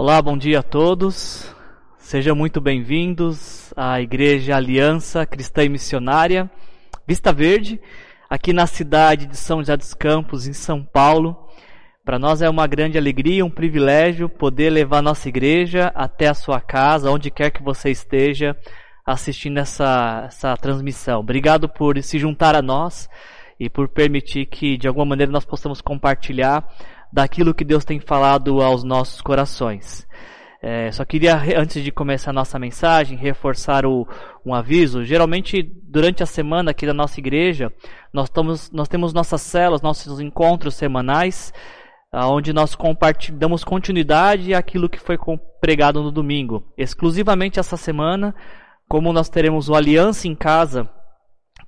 Olá, bom dia a todos. Sejam muito bem-vindos à Igreja Aliança Cristã e Missionária Vista Verde, aqui na cidade de São José dos Campos, em São Paulo. Para nós é uma grande alegria, um privilégio poder levar nossa igreja até a sua casa, onde quer que você esteja assistindo essa, essa transmissão. Obrigado por se juntar a nós e por permitir que, de alguma maneira, nós possamos compartilhar daquilo que Deus tem falado aos nossos corações. É, só queria, antes de começar a nossa mensagem, reforçar o, um aviso. Geralmente, durante a semana aqui da nossa igreja, nós, nós temos nossas celas, nossos encontros semanais, onde nós damos continuidade àquilo que foi pregado no domingo. Exclusivamente essa semana, como nós teremos o Aliança em Casa,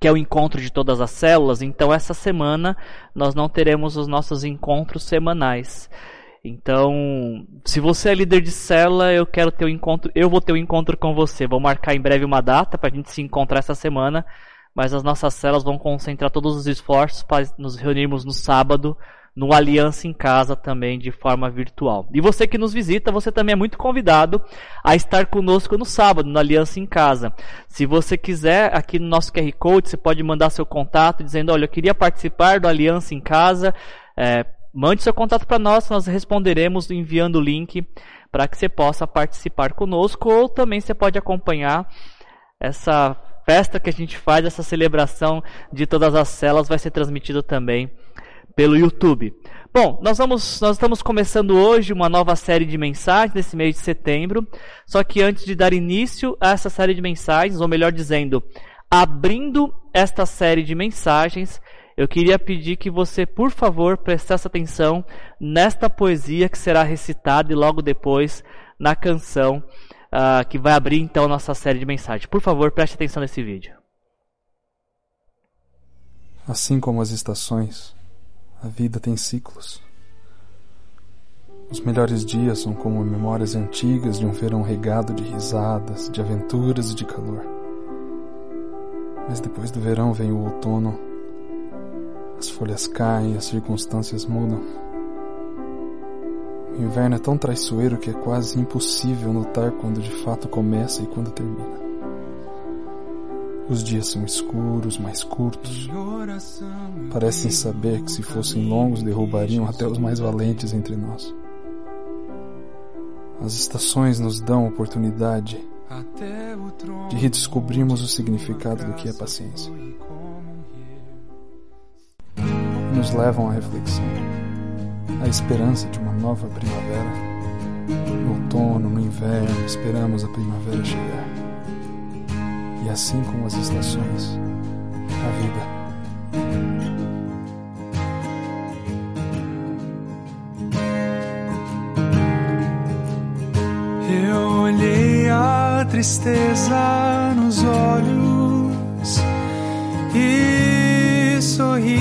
que é o encontro de todas as células, então essa semana nós não teremos os nossos encontros semanais. Então, se você é líder de célula, eu quero ter um encontro, eu vou ter um encontro com você. Vou marcar em breve uma data para a gente se encontrar essa semana, mas as nossas células vão concentrar todos os esforços para nos reunirmos no sábado no Aliança em Casa também de forma virtual. E você que nos visita, você também é muito convidado a estar conosco no sábado, no Aliança em Casa. Se você quiser, aqui no nosso QR Code, você pode mandar seu contato dizendo, olha, eu queria participar do Aliança em Casa. É, mande seu contato para nós, nós responderemos enviando o link para que você possa participar conosco ou também você pode acompanhar essa festa que a gente faz, essa celebração de todas as celas vai ser transmitido também pelo YouTube. Bom, nós, vamos, nós estamos começando hoje uma nova série de mensagens nesse mês de setembro. Só que antes de dar início a essa série de mensagens, ou melhor dizendo, abrindo esta série de mensagens, eu queria pedir que você, por favor, prestasse atenção nesta poesia que será recitada e logo depois na canção uh, que vai abrir então nossa série de mensagens. Por favor, preste atenção nesse vídeo. Assim como as estações a vida tem ciclos. Os melhores dias são como memórias antigas de um verão regado de risadas, de aventuras e de calor. Mas depois do verão vem o outono. As folhas caem, as circunstâncias mudam. O inverno é tão traiçoeiro que é quase impossível notar quando de fato começa e quando termina. Os dias são escuros, mais curtos. Parecem saber que se fossem longos derrubariam até os mais valentes entre nós. As estações nos dão oportunidade de redescobrirmos o significado do que é paciência. Nos levam à reflexão, à esperança de uma nova primavera. No outono, no inverno, esperamos a primavera chegar assim como as estações, a vida. Eu olhei a tristeza nos olhos e sorri,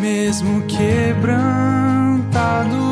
mesmo quebrantado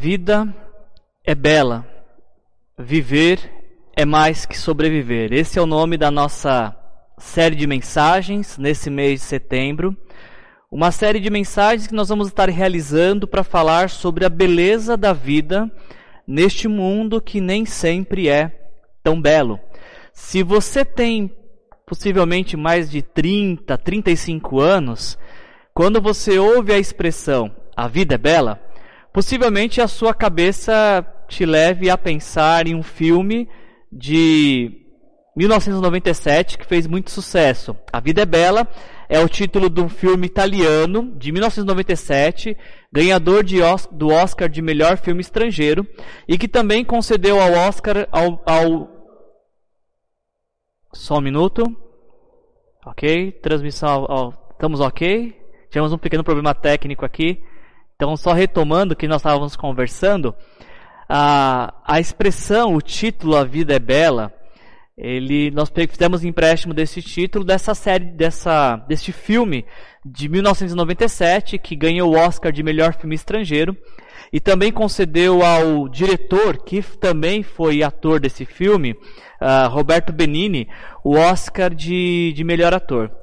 vida é bela, viver é mais que sobreviver. Esse é o nome da nossa série de mensagens nesse mês de setembro. Uma série de mensagens que nós vamos estar realizando para falar sobre a beleza da vida neste mundo que nem sempre é tão belo. Se você tem possivelmente mais de 30, 35 anos, quando você ouve a expressão a vida é bela, possivelmente a sua cabeça te leve a pensar em um filme de 1997 que fez muito sucesso. A Vida é Bela é o título de um filme italiano de 1997, ganhador de do Oscar de melhor filme estrangeiro e que também concedeu ao Oscar ao, ao só um minuto. Ok, transmissão. ao- estamos ok? Tivemos um pequeno problema técnico aqui. Então, só retomando o que nós estávamos conversando, a, a expressão, o título A Vida é Bela, ele, nós fizemos empréstimo desse título dessa série, dessa, deste filme de 1997, que ganhou o Oscar de melhor filme estrangeiro, e também concedeu ao diretor, que também foi ator desse filme, ah, Roberto Benini, o Oscar de, de melhor ator.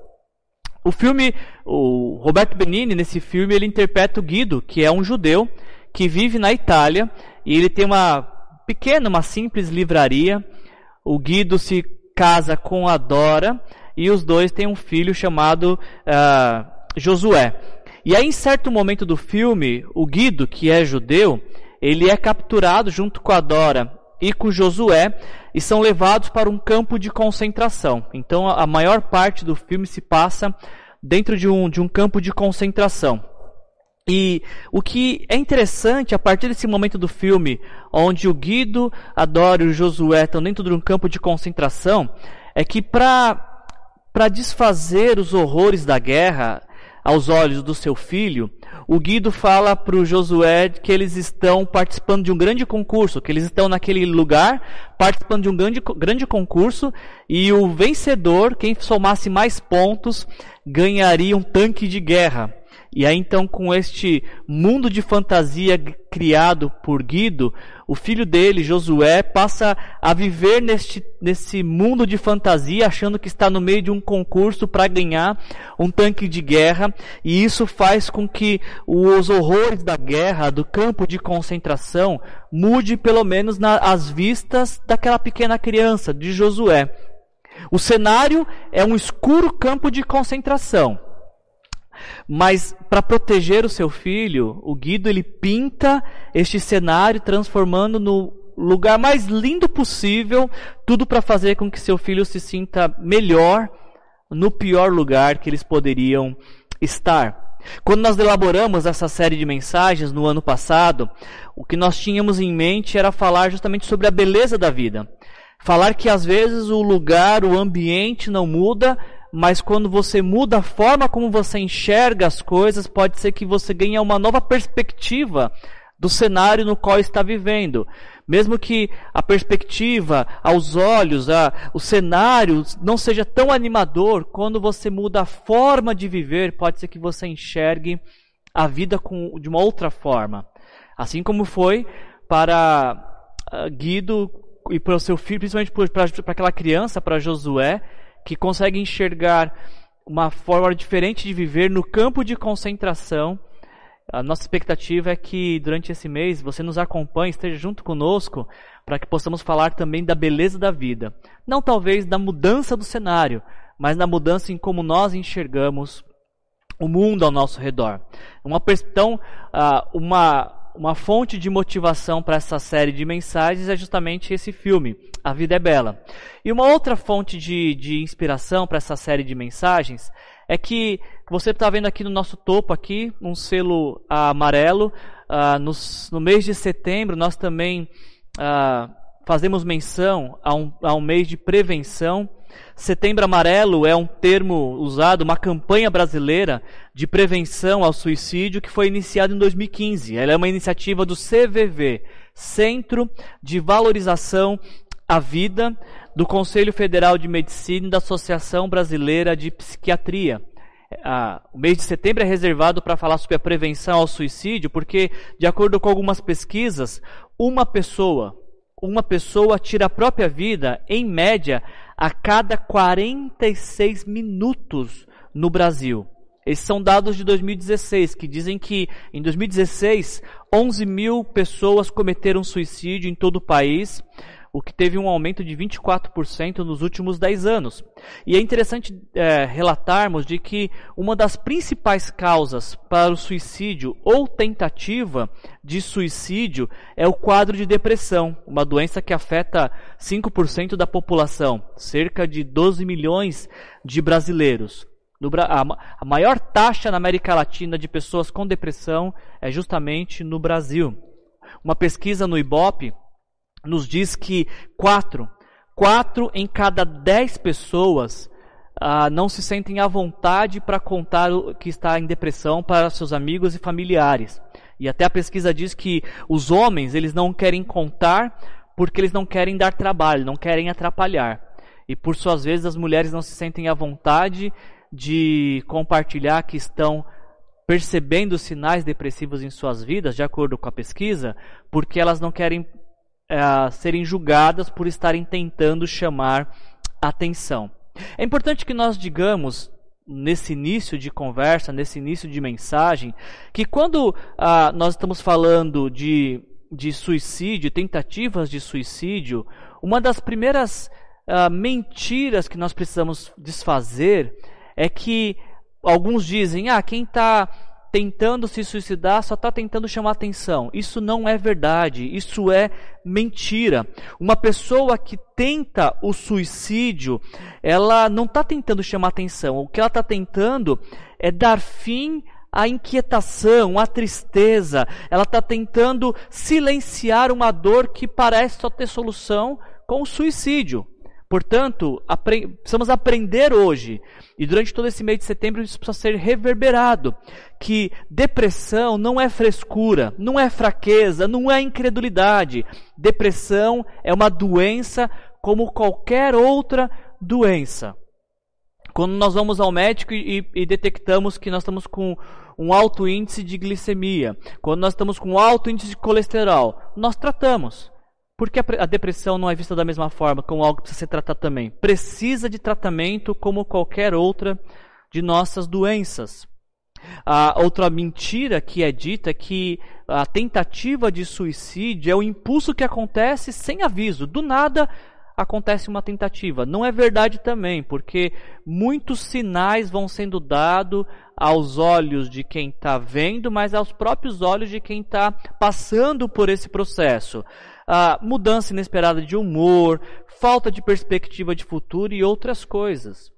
O filme, o Roberto Benini, nesse filme, ele interpreta o Guido, que é um judeu que vive na Itália e ele tem uma pequena, uma simples livraria. O Guido se casa com a Dora e os dois têm um filho chamado ah, Josué. E aí, em certo momento do filme, o Guido, que é judeu, ele é capturado junto com a Dora e com Josué e são levados para um campo de concentração. Então, a maior parte do filme se passa dentro de um, de um campo de concentração. E o que é interessante, a partir desse momento do filme, onde o Guido, a Dora e o Josué estão dentro de um campo de concentração, é que para desfazer os horrores da guerra aos olhos do seu filho, o Guido fala para o Josué que eles estão participando de um grande concurso, que eles estão naquele lugar participando de um grande, grande concurso e o vencedor, quem somasse mais pontos, ganharia um tanque de guerra. E aí então com este mundo de fantasia criado por Guido, o filho dele, Josué, passa a viver neste, nesse mundo de fantasia, achando que está no meio de um concurso para ganhar um tanque de guerra, e isso faz com que os horrores da guerra, do campo de concentração, mude pelo menos nas vistas daquela pequena criança, de Josué. O cenário é um escuro campo de concentração. Mas para proteger o seu filho, o Guido ele pinta este cenário transformando no lugar mais lindo possível, tudo para fazer com que seu filho se sinta melhor no pior lugar que eles poderiam estar. Quando nós elaboramos essa série de mensagens no ano passado, o que nós tínhamos em mente era falar justamente sobre a beleza da vida. Falar que às vezes o lugar, o ambiente não muda, mas quando você muda a forma como você enxerga as coisas, pode ser que você ganhe uma nova perspectiva do cenário no qual está vivendo. Mesmo que a perspectiva, aos olhos, a, o cenário não seja tão animador, quando você muda a forma de viver, pode ser que você enxergue a vida com, de uma outra forma. Assim como foi para uh, Guido e para o seu filho, principalmente para aquela criança, para Josué, que consegue enxergar uma forma diferente de viver no campo de concentração. A nossa expectativa é que durante esse mês você nos acompanhe, esteja junto conosco, para que possamos falar também da beleza da vida. Não talvez da mudança do cenário, mas da mudança em como nós enxergamos o mundo ao nosso redor. Uma, então, uma, uma fonte de motivação para essa série de mensagens é justamente esse filme, A Vida é Bela. E uma outra fonte de, de inspiração para essa série de mensagens é que você está vendo aqui no nosso topo aqui um selo amarelo. Uh, no, no, mês de setembro nós também uh, fazemos menção a um, a um mês de prevenção Setembro Amarelo é um termo usado, uma campanha brasileira de prevenção ao suicídio que foi iniciada em 2015. Ela é uma iniciativa do CVV, Centro de Valorização à Vida, do Conselho Federal de Medicina e da Associação Brasileira de Psiquiatria. Ah, o mês de setembro é reservado para falar sobre a prevenção ao suicídio, porque, de acordo com algumas pesquisas, uma pessoa, uma pessoa tira a própria vida, em média, a cada 46 minutos no Brasil. Esses são dados de 2016, que dizem que em 2016, 11 mil pessoas cometeram suicídio em todo o país o que teve um aumento de 24% nos últimos 10 anos. E é interessante é, relatarmos de que uma das principais causas para o suicídio ou tentativa de suicídio é o quadro de depressão, uma doença que afeta 5% da população, cerca de 12 milhões de brasileiros. No, a, a maior taxa na América Latina de pessoas com depressão é justamente no Brasil. Uma pesquisa no IBOP nos diz que quatro, quatro em cada dez pessoas ah, não se sentem à vontade para contar que está em depressão para seus amigos e familiares. E até a pesquisa diz que os homens eles não querem contar porque eles não querem dar trabalho, não querem atrapalhar. E por suas vezes as mulheres não se sentem à vontade de compartilhar que estão percebendo sinais depressivos em suas vidas, de acordo com a pesquisa, porque elas não querem uh, serem julgadas por estarem tentando chamar atenção. É importante que nós digamos nesse início de conversa, nesse início de mensagem, que quando uh, nós estamos falando de, de suicídio, tentativas de suicídio, uma das primeiras uh, mentiras que nós precisamos desfazer é que alguns dizem, ah, quem está tentando se suicidar só está tentando chamar atenção. Isso não é verdade, isso é mentira. Uma pessoa que tenta o suicídio, ela não está tentando chamar atenção. O que ela está tentando é dar fim à inquietação, à tristeza. Ela está tentando silenciar uma dor que parece só ter solução com o suicídio. Portanto, apre precisamos aprender hoje, e durante todo esse mês de setembro isso precisa ser reverberado, que depressão não é frescura, não é fraqueza, não é incredulidade. Depressão é uma doença como qualquer outra doença. Quando nós vamos ao médico e, e detectamos que nós estamos com um alto índice de glicemia, quando nós estamos com alto índice de colesterol, nós tratamos. Porque a depressão não é vista da mesma forma, como algo que precisa ser tratado também. Precisa de tratamento como qualquer outra de nossas doenças. A outra mentira que é dita é que a tentativa de suicídio é o impulso que acontece sem aviso. Do nada acontece uma tentativa. Não é verdade também, porque muitos sinais vão sendo dados aos olhos de quem está vendo, mas aos próprios olhos de quem está passando por esse processo. Ah, mudança inesperada de humor, falta de perspectiva de futuro e outras coisas.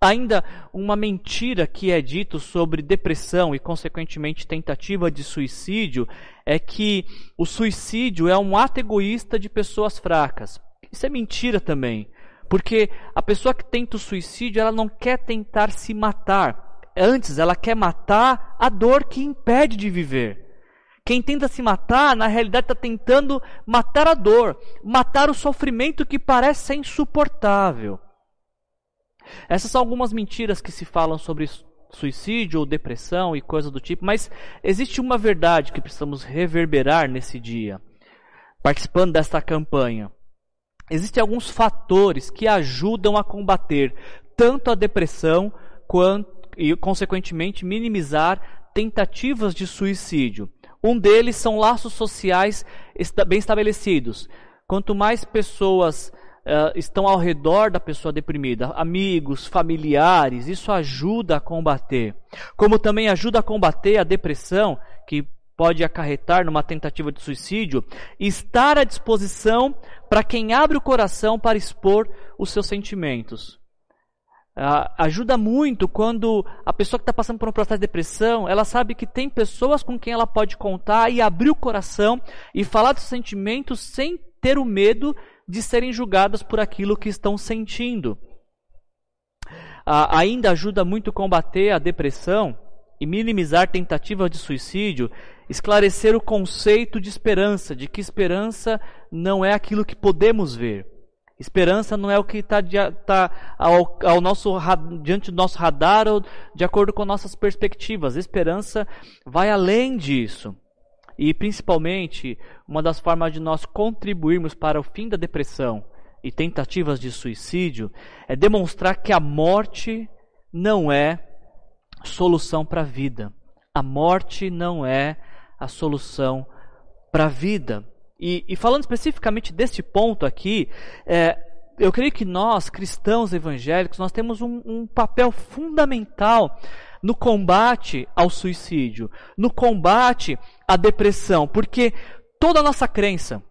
Ainda uma mentira que é dito sobre depressão e, consequentemente, tentativa de suicídio é que o suicídio é um ato egoísta de pessoas fracas. Isso é mentira também, porque a pessoa que tenta o suicídio, ela não quer tentar se matar. Antes, ela quer matar a dor que impede de viver. Quem tenta se matar, na realidade, está tentando matar a dor, matar o sofrimento que parece ser insuportável. Essas são algumas mentiras que se falam sobre suicídio ou depressão e coisas do tipo, mas existe uma verdade que precisamos reverberar nesse dia, participando desta campanha. Existem alguns fatores que ajudam a combater tanto a depressão quanto e consequentemente minimizar tentativas de suicídio. Um deles são laços sociais bem estabelecidos. Quanto mais pessoas uh, estão ao redor da pessoa deprimida, amigos, familiares, isso ajuda a combater. Como também ajuda a combater a depressão, que pode acarretar numa tentativa de suicídio, estar à disposição para quem abre o coração para expor os seus sentimentos. Uh, ajuda muito quando a pessoa que está passando por um processo de depressão, ela sabe que tem pessoas com quem ela pode contar e abrir o coração e falar dos sentimentos sem ter o medo de serem julgadas por aquilo que estão sentindo. Ah, ainda ajuda muito combater a depressão e minimizar tentativas de suicídio, esclarecer o conceito de esperança, de que esperança não é aquilo que podemos ver. Esperança não é o que está tá ao, ao nosso, diante do nosso radar ou de acordo com nossas perspectivas. Esperança vai além disso. E principalmente, uma das formas de nós contribuirmos para o fim da depressão e tentativas de suicídio é demonstrar que a morte não é solução para a vida. A morte não é a solução para a vida. E, e, falando especificamente deste ponto aqui, é, eu creio que nós, cristãos evangélicos, nós temos um, um papel fundamental no combate ao suicídio, no combate à depressão, porque toda a nossa crença,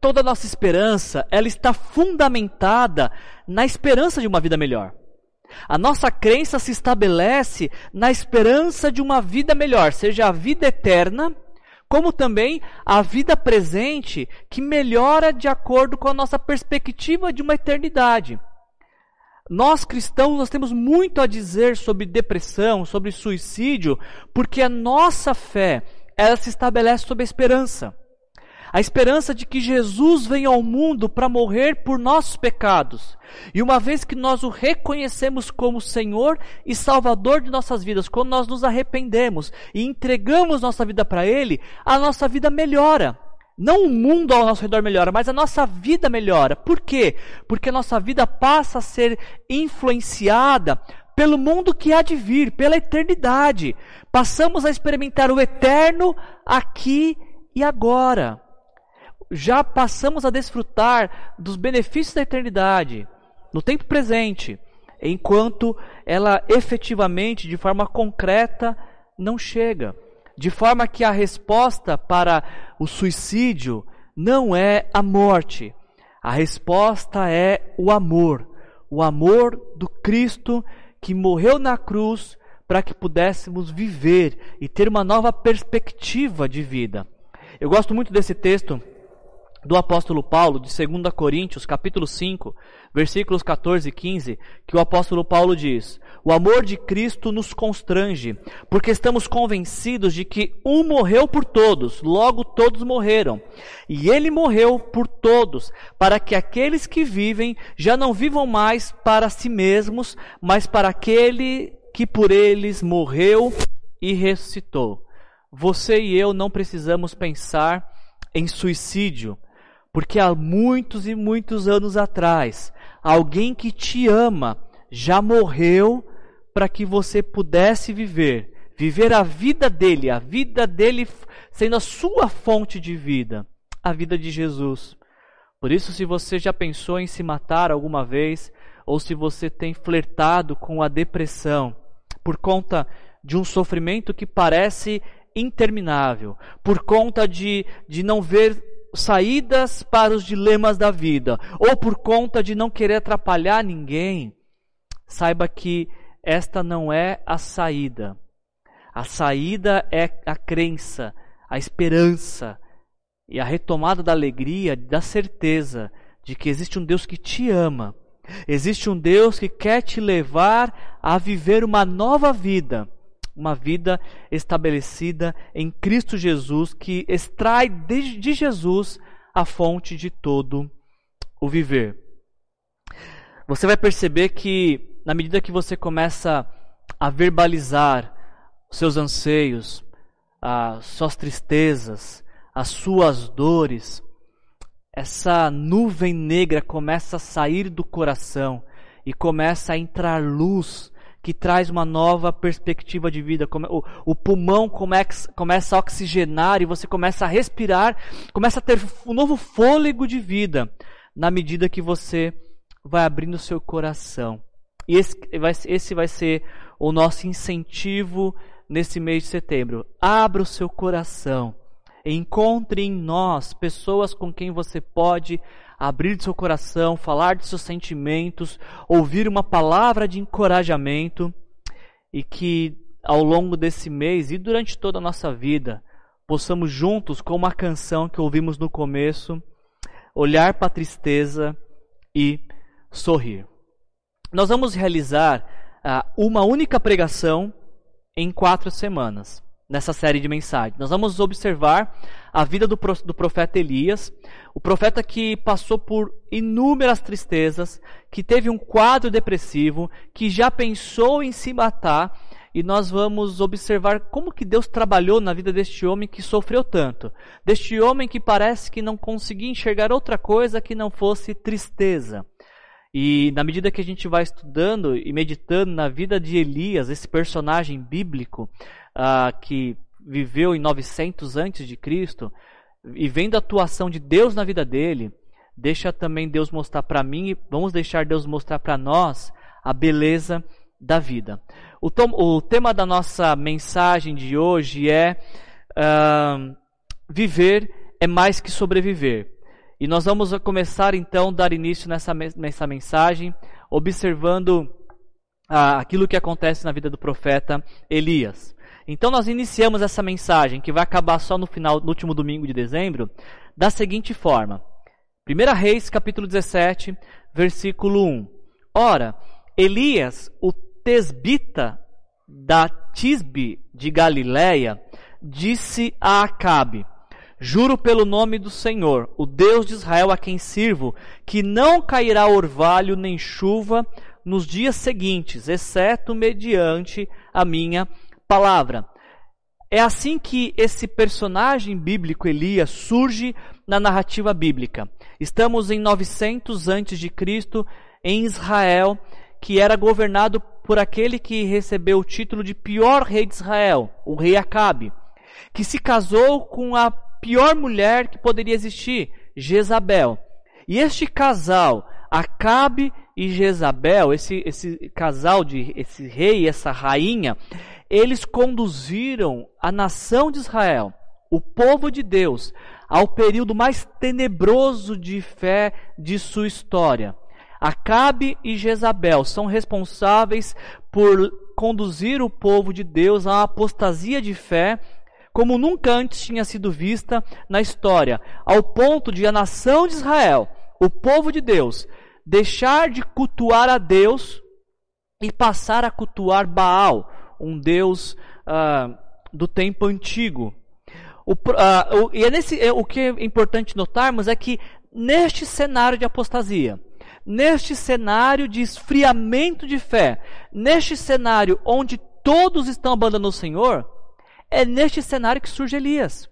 toda a nossa esperança, ela está fundamentada na esperança de uma vida melhor. A nossa crença se estabelece na esperança de uma vida melhor, seja a vida eterna, como também a vida presente que melhora de acordo com a nossa perspectiva de uma eternidade. Nós cristãos nós temos muito a dizer sobre depressão, sobre suicídio, porque a nossa fé, ela se estabelece sobre a esperança. A esperança de que Jesus vem ao mundo para morrer por nossos pecados. E uma vez que nós o reconhecemos como Senhor e Salvador de nossas vidas, quando nós nos arrependemos e entregamos nossa vida para Ele, a nossa vida melhora. Não o mundo ao nosso redor melhora, mas a nossa vida melhora. Por quê? Porque a nossa vida passa a ser influenciada pelo mundo que há de vir, pela eternidade. Passamos a experimentar o eterno aqui e agora. Já passamos a desfrutar dos benefícios da eternidade no tempo presente, enquanto ela efetivamente, de forma concreta, não chega. De forma que a resposta para o suicídio não é a morte. A resposta é o amor. O amor do Cristo que morreu na cruz para que pudéssemos viver e ter uma nova perspectiva de vida. Eu gosto muito desse texto do apóstolo Paulo, de 2 Coríntios, capítulo 5, versículos 14 e 15, que o apóstolo Paulo diz: O amor de Cristo nos constrange, porque estamos convencidos de que um morreu por todos, logo todos morreram. E ele morreu por todos, para que aqueles que vivem já não vivam mais para si mesmos, mas para aquele que por eles morreu e ressuscitou. Você e eu não precisamos pensar em suicídio, porque há muitos e muitos anos atrás, alguém que te ama já morreu para que você pudesse viver, viver a vida dele, a vida dele sendo a sua fonte de vida, a vida de Jesus. Por isso, se você já pensou em se matar alguma vez, ou se você tem flertado com a depressão por conta de um sofrimento que parece interminável, por conta de, de não ver saídas para os dilemas da vida, ou por conta de não querer atrapalhar ninguém, saiba que esta não é a saída. A saída é a crença, a esperança e a retomada da alegria, da certeza de que existe um Deus que te ama. Existe um Deus que quer te levar a viver uma nova vida uma vida estabelecida em Cristo Jesus, que extrai de Jesus a fonte de todo o viver. Você vai perceber que, na medida que você começa a verbalizar seus anseios, as suas tristezas, as suas dores, essa nuvem negra começa a sair do coração e começa a entrar luz que traz uma nova perspectiva de vida. O, pulmão começa, a oxigenar e você começa a respirar, começa a ter um novo fôlego de vida na medida que você vai abrindo o seu coração. E esse vai ser o nosso incentivo nesse mês de setembro. Abra o seu coração. Encontre em nós pessoas com quem você pode abrir seu coração, falar de seus sentimentos, ouvir uma palavra de encorajamento e que ao longo desse mês e durante toda a nossa vida possamos juntos, com uma canção que ouvimos no começo, olhar para a tristeza e sorrir. Nós vamos realizar uh, uma única pregação em quatro semanas nessa série de mensagens. Nós vamos observar a vida do, do profeta Elias, o profeta que passou por inúmeras tristezas, que teve um quadro depressivo, que já pensou em se matar, e nós vamos observar como que Deus trabalhou na vida deste homem que sofreu tanto, deste homem que parece que não conseguia enxergar outra coisa que não fosse tristeza. E na medida que a gente vai estudando e meditando na vida de Elias, esse personagem bíblico, uh, que viveu em 900 antes de Cristo e vendo a atuação de Deus na vida dele, deixa também Deus mostrar para mim e vamos deixar Deus mostrar para nós a beleza da vida. O, tom, o, tema da nossa mensagem de hoje é uh, viver é mais que sobreviver. E nós vamos começar então dar início nessa, nessa mensagem, observando uh, aquilo que acontece na vida do profeta Elias. Então nós iniciamos essa mensagem, que vai acabar só no final, no último domingo de dezembro, da seguinte forma. 1 Reis, capítulo 17, versículo 1. Ora, Elias, o tesbita da Tisbe de Galiléia, disse a Acabe: Juro pelo nome do Senhor, o Deus de Israel a quem sirvo, que não cairá orvalho nem chuva nos dias seguintes, exceto mediante a minha palavra. É assim que esse personagem bíblico Elias surge na narrativa bíblica. Estamos em 900 antes de Cristo em Israel, que era governado por aquele que recebeu o título de pior rei de Israel, o rei Acabe, que se casou com a pior mulher que poderia existir, Jezabel. E este casal, Acabe e Jezabel, esse, esse casal de esse rei e essa rainha, eles conduziram a nação de Israel, o povo de Deus, ao período mais tenebroso de fé de sua história. Acabe e Jezabel são responsáveis por conduzir o povo de Deus uma apostasia de fé como nunca antes tinha sido vista na história, ao ponto de a nação de Israel, o povo de Deus, deixar de cultuar a Deus e passar a cultuar Baal, um Deus uh, do tempo antigo. O, uh, o, e é nesse, é, o que é importante notarmos é que neste cenário de apostasia, neste cenário de esfriamento de fé, neste cenário onde todos estão abandonando o Senhor, é neste cenário que surge Elias.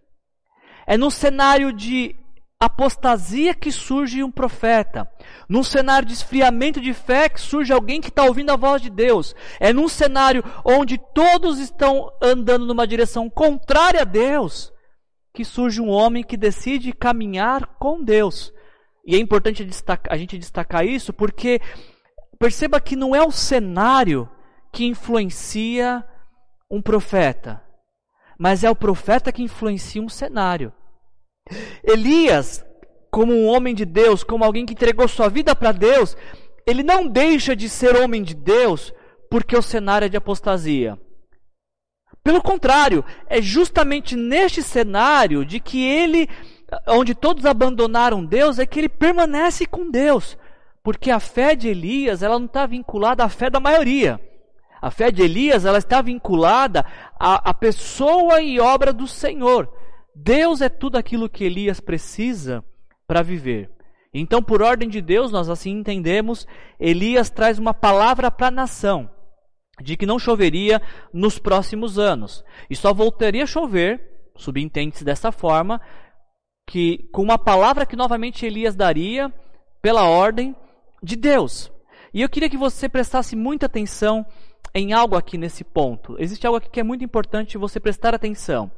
É no cenário de apostasia que surge um profeta. Num cenário de esfriamento de fé que surge alguém que está ouvindo a voz de Deus. É num cenário onde todos estão andando numa direção contrária a Deus que surge um homem que decide caminhar com Deus. E é importante a gente destacar isso porque perceba que não é o cenário que influencia um profeta, mas é o profeta que influencia um cenário. Elias, como um homem de Deus, como alguém que entregou sua vida para Deus, ele não deixa de ser homem de Deus porque o cenário é de apostasia. Pelo contrário, é justamente neste cenário de que ele, onde todos abandonaram Deus, é que ele permanece com Deus. Porque a fé de Elias, ela não está vinculada à fé da maioria. A fé de Elias, ela está vinculada à, à pessoa e obra do Senhor. Deus é tudo aquilo que Elias precisa para viver. Então, por ordem de Deus, nós assim entendemos, Elias traz uma palavra para a nação de que não choveria nos próximos anos e só voltaria a chover, subentende-se dessa forma, que com uma palavra que novamente Elias daria pela ordem de Deus. E eu queria que você prestasse muita atenção em algo aqui nesse ponto. Existe algo aqui que é muito importante você prestar atenção.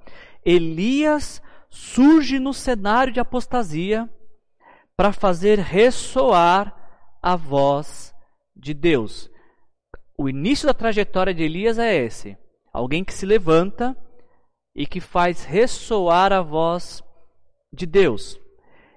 Elias surge no cenário de apostasia para fazer ressoar a voz de Deus. O início da trajetória de Elias é esse: alguém que se levanta e que faz ressoar a voz de Deus.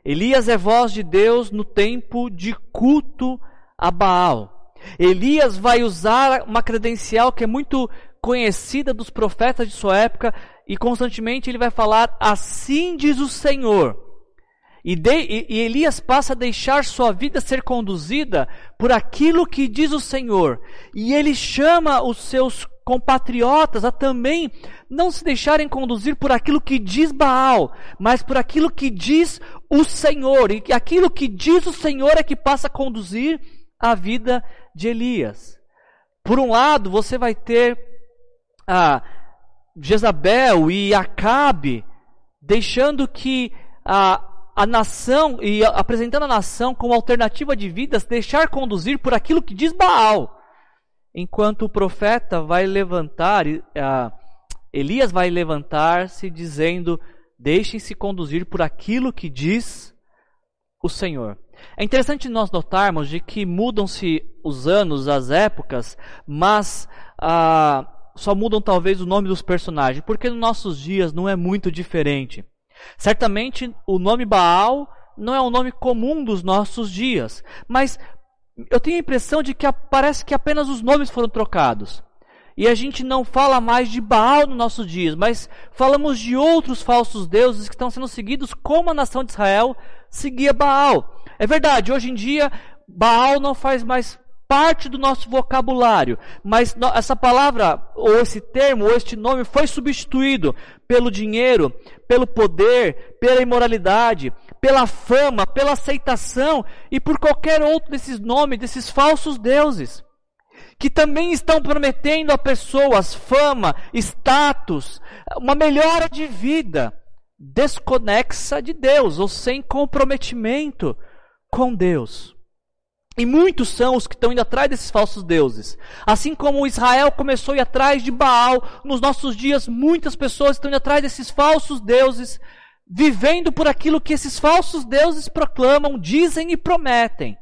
Elias é voz de Deus no tempo de culto a Baal. Elias vai usar uma credencial que é muito conhecida dos profetas de sua época e constantemente ele vai falar: Assim diz o Senhor. E, de, e, Elias passa a deixar sua vida ser conduzida por aquilo que diz o Senhor. E ele chama os seus compatriotas a também não se deixarem conduzir por aquilo que diz Baal, mas por aquilo que diz o Senhor. E aquilo que diz o Senhor é que passa a conduzir a vida de Elias. Por um lado, você vai ter a Jezabel e Acabe deixando que a, a nação e apresentando a nação como alternativa de vidas, deixar conduzir por aquilo que diz Baal. Enquanto o profeta vai levantar, Elias vai levantar-se dizendo: Deixem-se conduzir por aquilo que diz o Senhor. É interessante nós notarmos de que mudam-se os anos, as épocas, mas ah, só mudam talvez o nome dos personagens, porque nos nossos dias não é muito diferente. Certamente o nome Baal não é um nome comum dos nossos dias, mas eu tenho a impressão de que parece que apenas os nomes foram trocados. E a gente não fala mais de Baal nos nossos dias, mas falamos de outros falsos deuses que estão sendo seguidos como a nação de Israel seguia Baal. É verdade, hoje em dia Baal não faz mais parte do nosso vocabulário, mas essa palavra, ou esse termo, ou este nome foi substituído pelo dinheiro, pelo poder, pela imoralidade, pela fama, pela aceitação e por qualquer outro desses nomes, desses falsos deuses, que também estão prometendo a pessoas fama, status, uma melhora de vida desconexa de Deus ou sem comprometimento com Deus. E muitos são os que estão indo atrás desses falsos deuses. Assim como Israel começou a ir atrás de Baal, nos nossos dias muitas pessoas estão indo atrás desses falsos deuses, vivendo por aquilo que esses falsos deuses proclamam, dizem e prometem.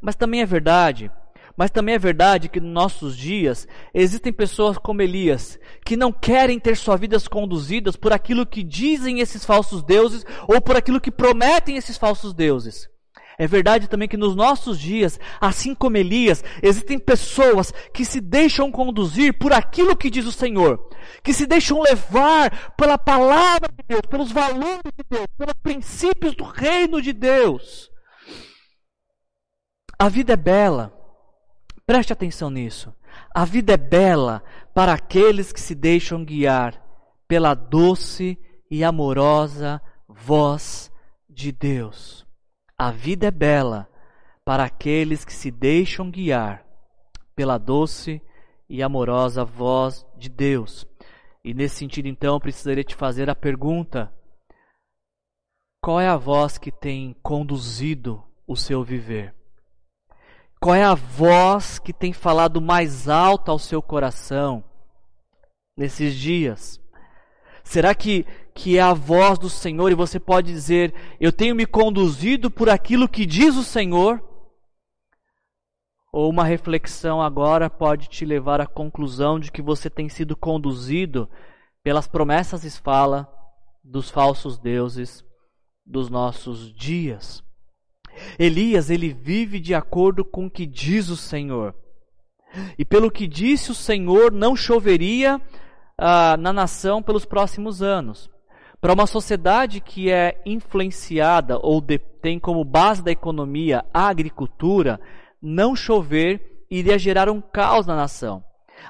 Mas também é verdade, mas também é verdade que nos nossos dias existem pessoas como Elias, que não querem ter suas vidas conduzidas por aquilo que dizem esses falsos deuses ou por aquilo que prometem esses falsos deuses. É verdade também que nos nossos dias, assim como Elias, existem pessoas que se deixam conduzir por aquilo que diz o Senhor, que se deixam levar pela palavra de Deus, pelos valores de Deus, pelos princípios do reino de Deus. A vida é bela, preste atenção nisso. A vida é bela para aqueles que se deixam guiar pela doce e amorosa voz de Deus. A vida é bela para aqueles que se deixam guiar pela doce e amorosa voz de Deus. E nesse sentido, então, precisaria te fazer a pergunta: qual é a voz que tem conduzido o seu viver? Qual é a voz que tem falado mais alto ao seu coração nesses dias? Será que, que é a voz do Senhor e você pode dizer: Eu tenho me conduzido por aquilo que diz o Senhor? Ou uma reflexão agora pode te levar à conclusão de que você tem sido conduzido pelas promessas e fala dos falsos deuses dos nossos dias. Elias, ele vive de acordo com o que diz o Senhor. E pelo que disse o Senhor, não choveria ah, na nação pelos próximos anos. Para uma sociedade que é influenciada ou de, tem como base da economia a agricultura, não chover iria gerar um caos na nação.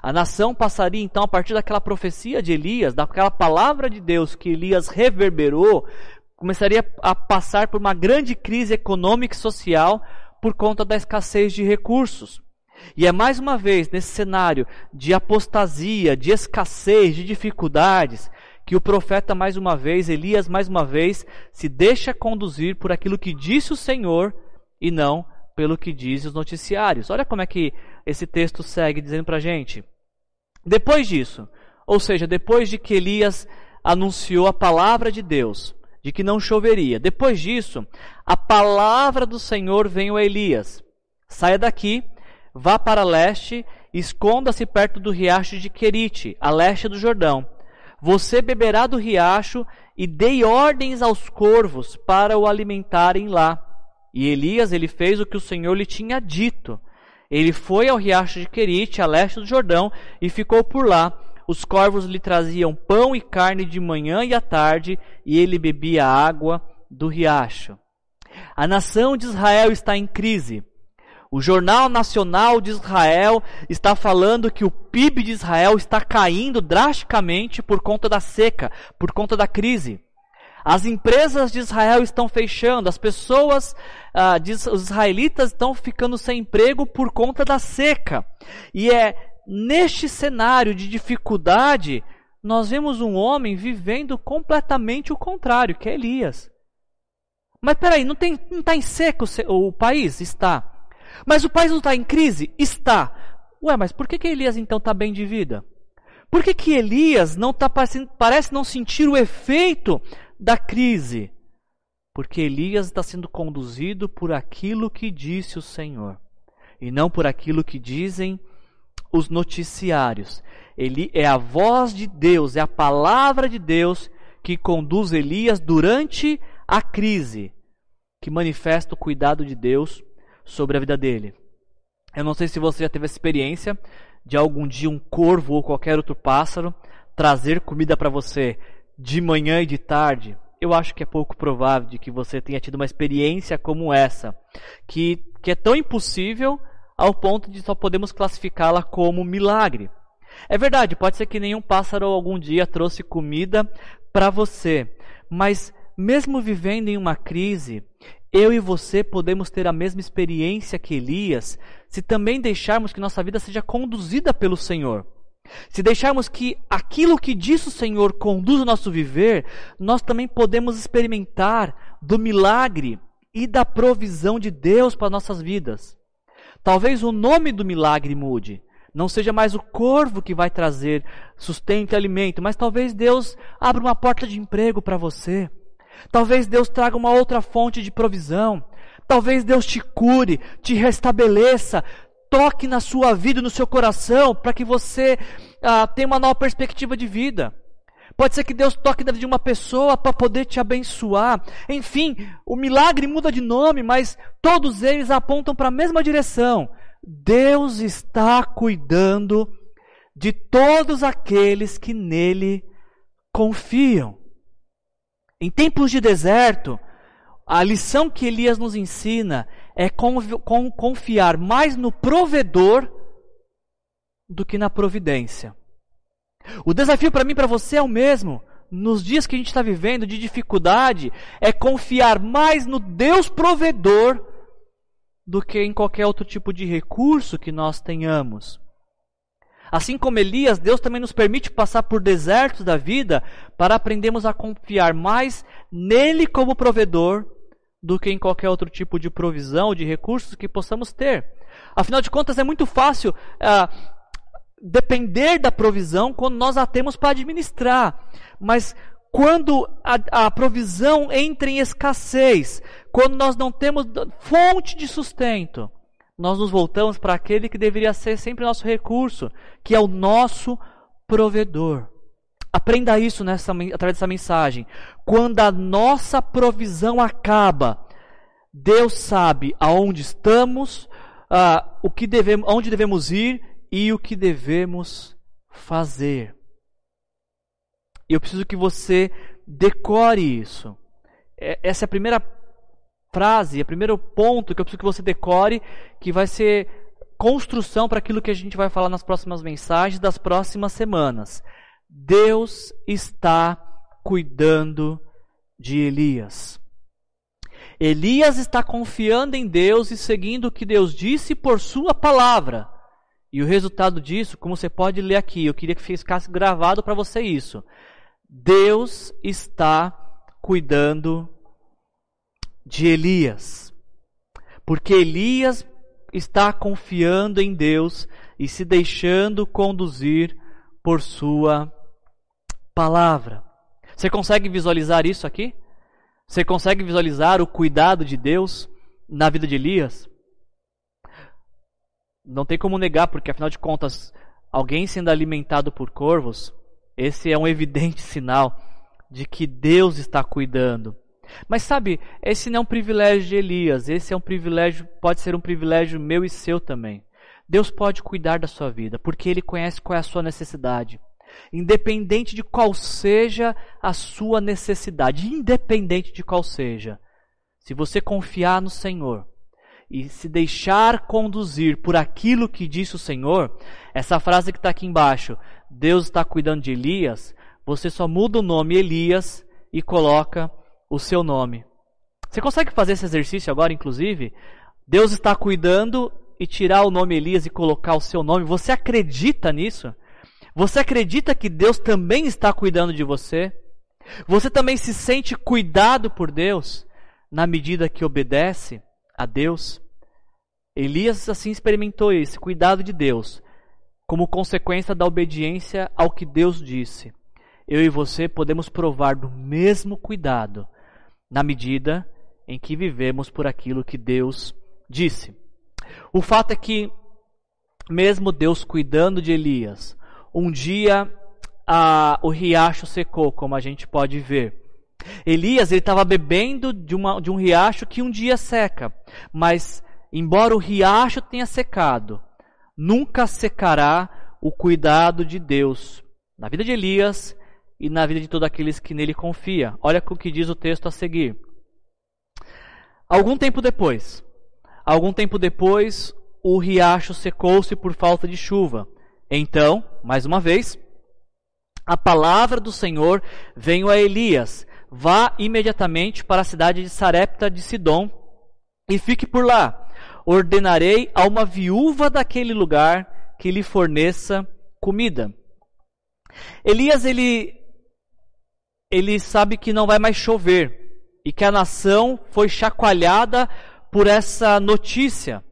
A nação passaria então, a partir daquela profecia de Elias, daquela palavra de Deus que Elias reverberou, começaria a passar por uma grande crise econômica e social por conta da escassez de recursos. E é mais uma vez nesse cenário de apostasia, de escassez, de dificuldades, que o profeta mais uma vez, Elias mais uma vez, se deixa conduzir por aquilo que disse o Senhor e não pelo que diz os noticiários. Olha como é que esse texto segue dizendo para a gente. Depois disso, ou seja, depois de que Elias anunciou a palavra de Deus, de que não choveria. Depois disso, a palavra do Senhor veio a Elias: saia daqui, vá para leste, esconda-se perto do riacho de Querite, a leste do Jordão. Você beberá do riacho e dei ordens aos corvos para o alimentarem lá. E Elias ele fez o que o Senhor lhe tinha dito. Ele foi ao riacho de Querite, a leste do Jordão, e ficou por lá os corvos lhe traziam pão e carne de manhã e à tarde, e ele bebia água do riacho. A nação de Israel está em crise. O Jornal Nacional de Israel está falando que o PIB de Israel está caindo drasticamente por conta da seca, por conta da crise. As empresas de Israel estão fechando, as pessoas, ah, os israelitas estão ficando sem emprego por conta da seca. E é neste cenário de dificuldade, nós vemos um homem vivendo completamente o contrário, que é Elias. Mas peraí, não está em seco o, o país? Está. Mas o país não está em crise? Está. Ué, mas por que, que Elias então está bem de vida? Por que, que Elias não tá, parece não sentir o efeito da crise? Porque Elias está sendo conduzido por aquilo que disse o Senhor, e não por aquilo que dizem os noticiários. Ele é a voz de Deus, é a palavra de Deus que conduz Elias durante a crise, que manifesta o cuidado de Deus sobre a vida dele. Eu não sei se você já teve a experiência de algum dia um corvo ou qualquer outro pássaro trazer comida para você de manhã e de tarde. Eu acho que é pouco provável de que você tenha tido uma experiência como essa, que, que é tão impossível ao ponto de só podemos classificá-la como milagre. É verdade, pode ser que nenhum pássaro algum dia trouxe comida para você, mas mesmo vivendo em uma crise, eu e você podemos ter a mesma experiência que Elias se também deixarmos que nossa vida seja conduzida pelo Senhor. Se deixarmos que aquilo que diz o Senhor conduza o nosso viver, nós também podemos experimentar do milagre e da provisão de Deus para nossas vidas. Talvez o nome do milagre mude. Não seja mais o corvo que vai trazer sustento e alimento, mas talvez Deus abra uma porta de emprego para você. Talvez Deus traga uma outra fonte de provisão. Talvez Deus te cure, te restabeleça, toque na sua vida, no seu coração, para que você ah, tenha uma nova perspectiva de vida. Pode ser que Deus toque na vida de uma pessoa para poder te abençoar. Enfim, o milagre muda de nome, mas todos eles apontam para a mesma direção. Deus está cuidando de todos aqueles que nele confiam. Em tempos de deserto, a lição que Elias nos ensina é confiar mais no provedor do que na providência. O desafio para mim e para você é o mesmo. Nos dias que a gente está vivendo de dificuldade, é confiar mais no Deus provedor do que em qualquer outro tipo de recurso que nós tenhamos. Assim como Elias, Deus também nos permite passar por desertos da vida para aprendermos a confiar mais nele como provedor do que em qualquer outro tipo de provisão de recursos que possamos ter. Afinal de contas, é muito fácil ah, depender da provisão quando nós a temos para administrar. Mas quando a, a, provisão entra em escassez, quando nós não temos fonte de sustento, nós nos voltamos para aquele que deveria ser sempre nosso recurso, que é o nosso provedor. Aprenda isso nessa, através dessa mensagem. Quando a nossa provisão acaba, Deus sabe aonde estamos, uh, o que devemos, onde devemos ir e o que devemos fazer. Eu preciso que você decore isso. É, essa é a primeira frase, é o primeiro ponto que eu preciso que você decore, que vai ser construção para aquilo que a gente vai falar nas próximas mensagens das próximas semanas. Deus está cuidando de Elias. Elias está confiando em Deus e seguindo o que Deus disse por sua palavra. E o resultado disso, como você pode ler aqui, eu queria que ficasse gravado para você isso. Deus está cuidando de Elias. Porque Elias está confiando em Deus e se deixando conduzir por sua palavra. Você consegue visualizar isso aqui? Você consegue visualizar o cuidado de Deus na vida de Elias? Não tem como negar, porque afinal de contas, alguém sendo alimentado por corvos, esse é um evidente sinal de que Deus está cuidando. Mas sabe, esse não é um privilégio de Elias, esse é um privilégio, pode ser um privilégio meu e seu também. Deus pode cuidar da sua vida, porque Ele conhece qual é a sua necessidade independente de qual seja a sua necessidade, independente de qual seja. Se você confiar no Senhor e se deixar conduzir por aquilo que disse o Senhor, essa frase que está aqui embaixo, Deus está cuidando de Elias, você só muda o nome Elias e coloca o seu nome. Você consegue fazer esse exercício agora, inclusive? Deus está cuidando e tirar o nome Elias e colocar o seu nome. Você acredita nisso? Você acredita que Deus também está cuidando de você? Você também se sente cuidado por Deus na medida que obedece a Deus? Elias assim experimentou esse cuidado de Deus como consequência da obediência ao que Deus disse. Eu e você podemos provar do mesmo cuidado na medida em que vivemos por aquilo que Deus disse. O fato é que, mesmo Deus cuidando de Elias, um dia o riacho secou, como a gente pode ver. Elias estava bebendo de, uma, de um riacho que um dia seca, mas embora o riacho tenha secado, nunca secará o cuidado de Deus na vida de Elias e na vida de todos aqueles que nele confia. Olha o que diz o texto a seguir. Algum tempo depois, algum tempo depois, o riacho secou-se por falta de chuva. Então, mais uma vez, a palavra do Senhor veio a Elias: Vá imediatamente para a cidade de Sarepta de Sidom e fique por lá. Ordenarei a uma viúva daquele lugar que lhe forneça comida. Elias ele ele sabe que não vai mais chover e que a nação foi chacoalhada por essa notícia.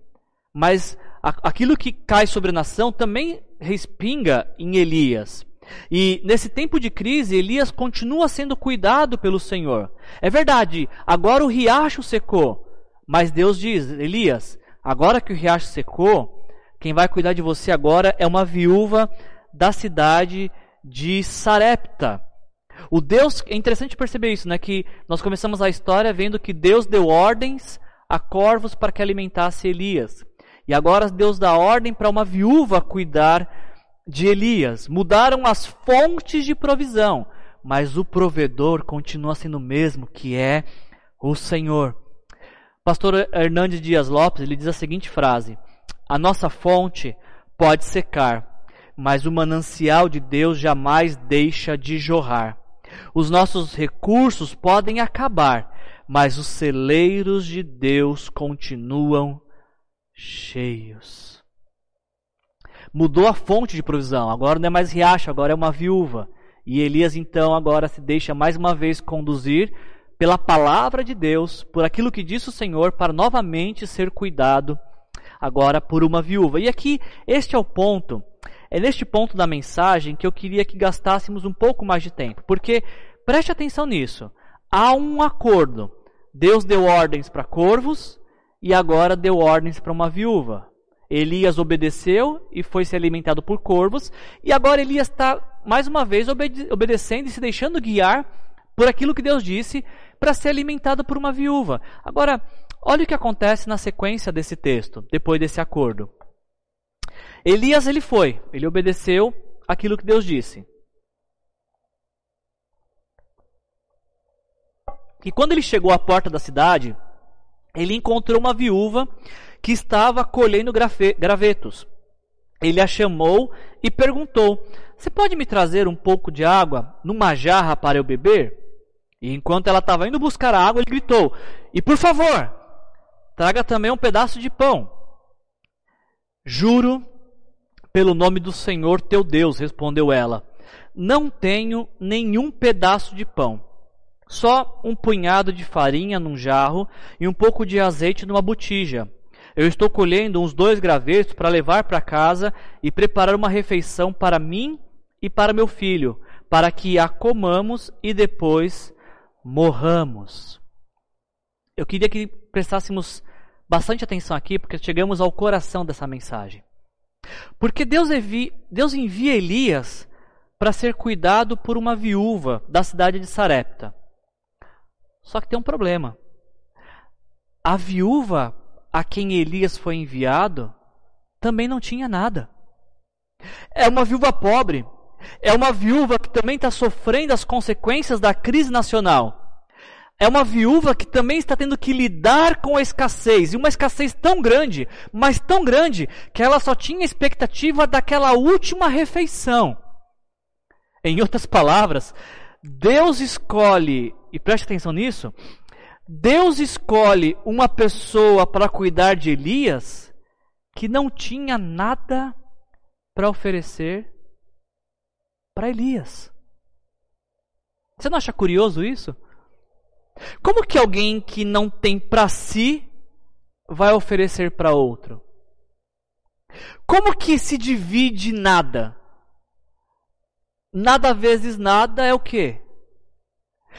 Mas aquilo que cai sobre a nação também respinga em Elias. E nesse tempo de crise, Elias continua sendo cuidado pelo Senhor. É verdade, agora o riacho secou. Mas Deus diz: Elias, agora que o riacho secou, quem vai cuidar de você agora é uma viúva da cidade de Sarepta. O Deus, é interessante perceber isso, né? Que nós começamos a história vendo que Deus deu ordens a corvos para que alimentasse Elias. E agora Deus dá ordem para uma viúva cuidar de Elias. Mudaram as fontes de provisão, mas o provedor continua sendo o mesmo, que é o Senhor. Pastor Hernandes Dias Lopes ele diz a seguinte frase: A nossa fonte pode secar, mas o manancial de Deus jamais deixa de jorrar. Os nossos recursos podem acabar, mas os celeiros de Deus continuam cheios. Mudou a fonte de provisão. Agora não é mais riacho, agora é uma viúva. E Elias então agora se deixa mais uma vez conduzir pela palavra de Deus, por aquilo que disse o Senhor, para novamente ser cuidado agora por uma viúva. E aqui, este é o ponto, é neste ponto da mensagem que eu queria que gastássemos um pouco mais de tempo, porque preste atenção nisso. Há um acordo. Deus deu ordens para corvos e agora deu ordens para uma viúva. Elias obedeceu e foi se alimentado por corvos, e agora Elias está mais uma vez obede obedecendo e se deixando guiar por aquilo que Deus disse para ser alimentado por uma viúva. Agora, olha o que acontece na sequência desse texto, depois desse acordo. Elias ele foi, ele obedeceu aquilo que Deus disse. E quando ele chegou à porta da cidade, ele encontrou uma viúva que estava colhendo gravetos. Ele a chamou e perguntou: Você pode me trazer um pouco de água numa jarra para eu beber? E enquanto ela estava indo buscar a água, ele gritou: E por favor, traga também um pedaço de pão. Juro pelo nome do Senhor teu Deus, respondeu ela: Não tenho nenhum pedaço de pão só um punhado de farinha num jarro e um pouco de azeite numa botija. Eu estou colhendo uns dois gravetos para levar para casa e preparar uma refeição para mim e para meu filho, para que a comamos e depois morramos. Eu queria que prestássemos bastante atenção aqui, porque chegamos ao coração dessa mensagem. Porque Deus envia, Deus envia Elias para ser cuidado por uma viúva da cidade de Sarepta. Só que tem um problema. A viúva a quem Elias foi enviado também não tinha nada. É uma viúva pobre. É uma viúva que também está sofrendo as consequências da crise nacional. É uma viúva que também está tendo que lidar com a escassez. E uma escassez tão grande, mas tão grande, que ela só tinha expectativa daquela última refeição. Em outras palavras, Deus escolhe e preste atenção nisso, Deus escolhe uma pessoa para cuidar de Elias que não tinha nada para oferecer para Elias. Você não acha curioso isso? Como que alguém que não tem para si vai oferecer para outro? Como que se divide nada? Nada vezes nada é o quê?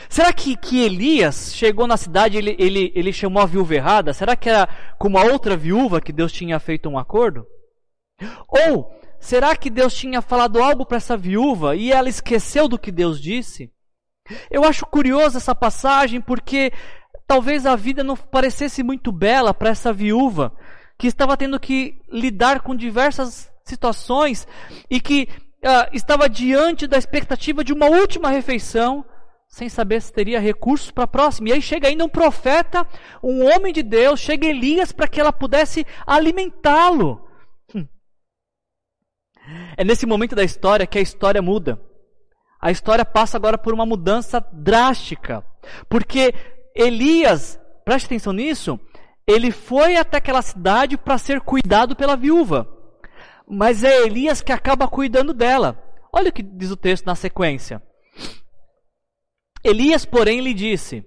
Será que, que Elias chegou na cidade ele, ele, ele chamou a viúva errada? Será que era com uma outra viúva que Deus tinha feito um acordo? Ou será que Deus tinha falado algo para essa viúva e ela esqueceu do que Deus disse? Eu acho curioso essa passagem porque talvez a vida não parecesse muito bela para essa viúva que estava tendo que lidar com diversas situações e que uh, estava diante da expectativa de uma última refeição sem saber se teria recursos para a próxima. E aí chega ainda um profeta, um homem de Deus, chega Elias para que ela pudesse alimentá-lo. Hum. É nesse momento da história que a história muda. A história passa agora por uma mudança drástica. Porque Elias, preste atenção nisso, ele foi até aquela cidade para ser cuidado pela viúva. Mas é Elias que acaba cuidando dela. Olha o que diz o texto na sequência. Elias, porém, lhe disse: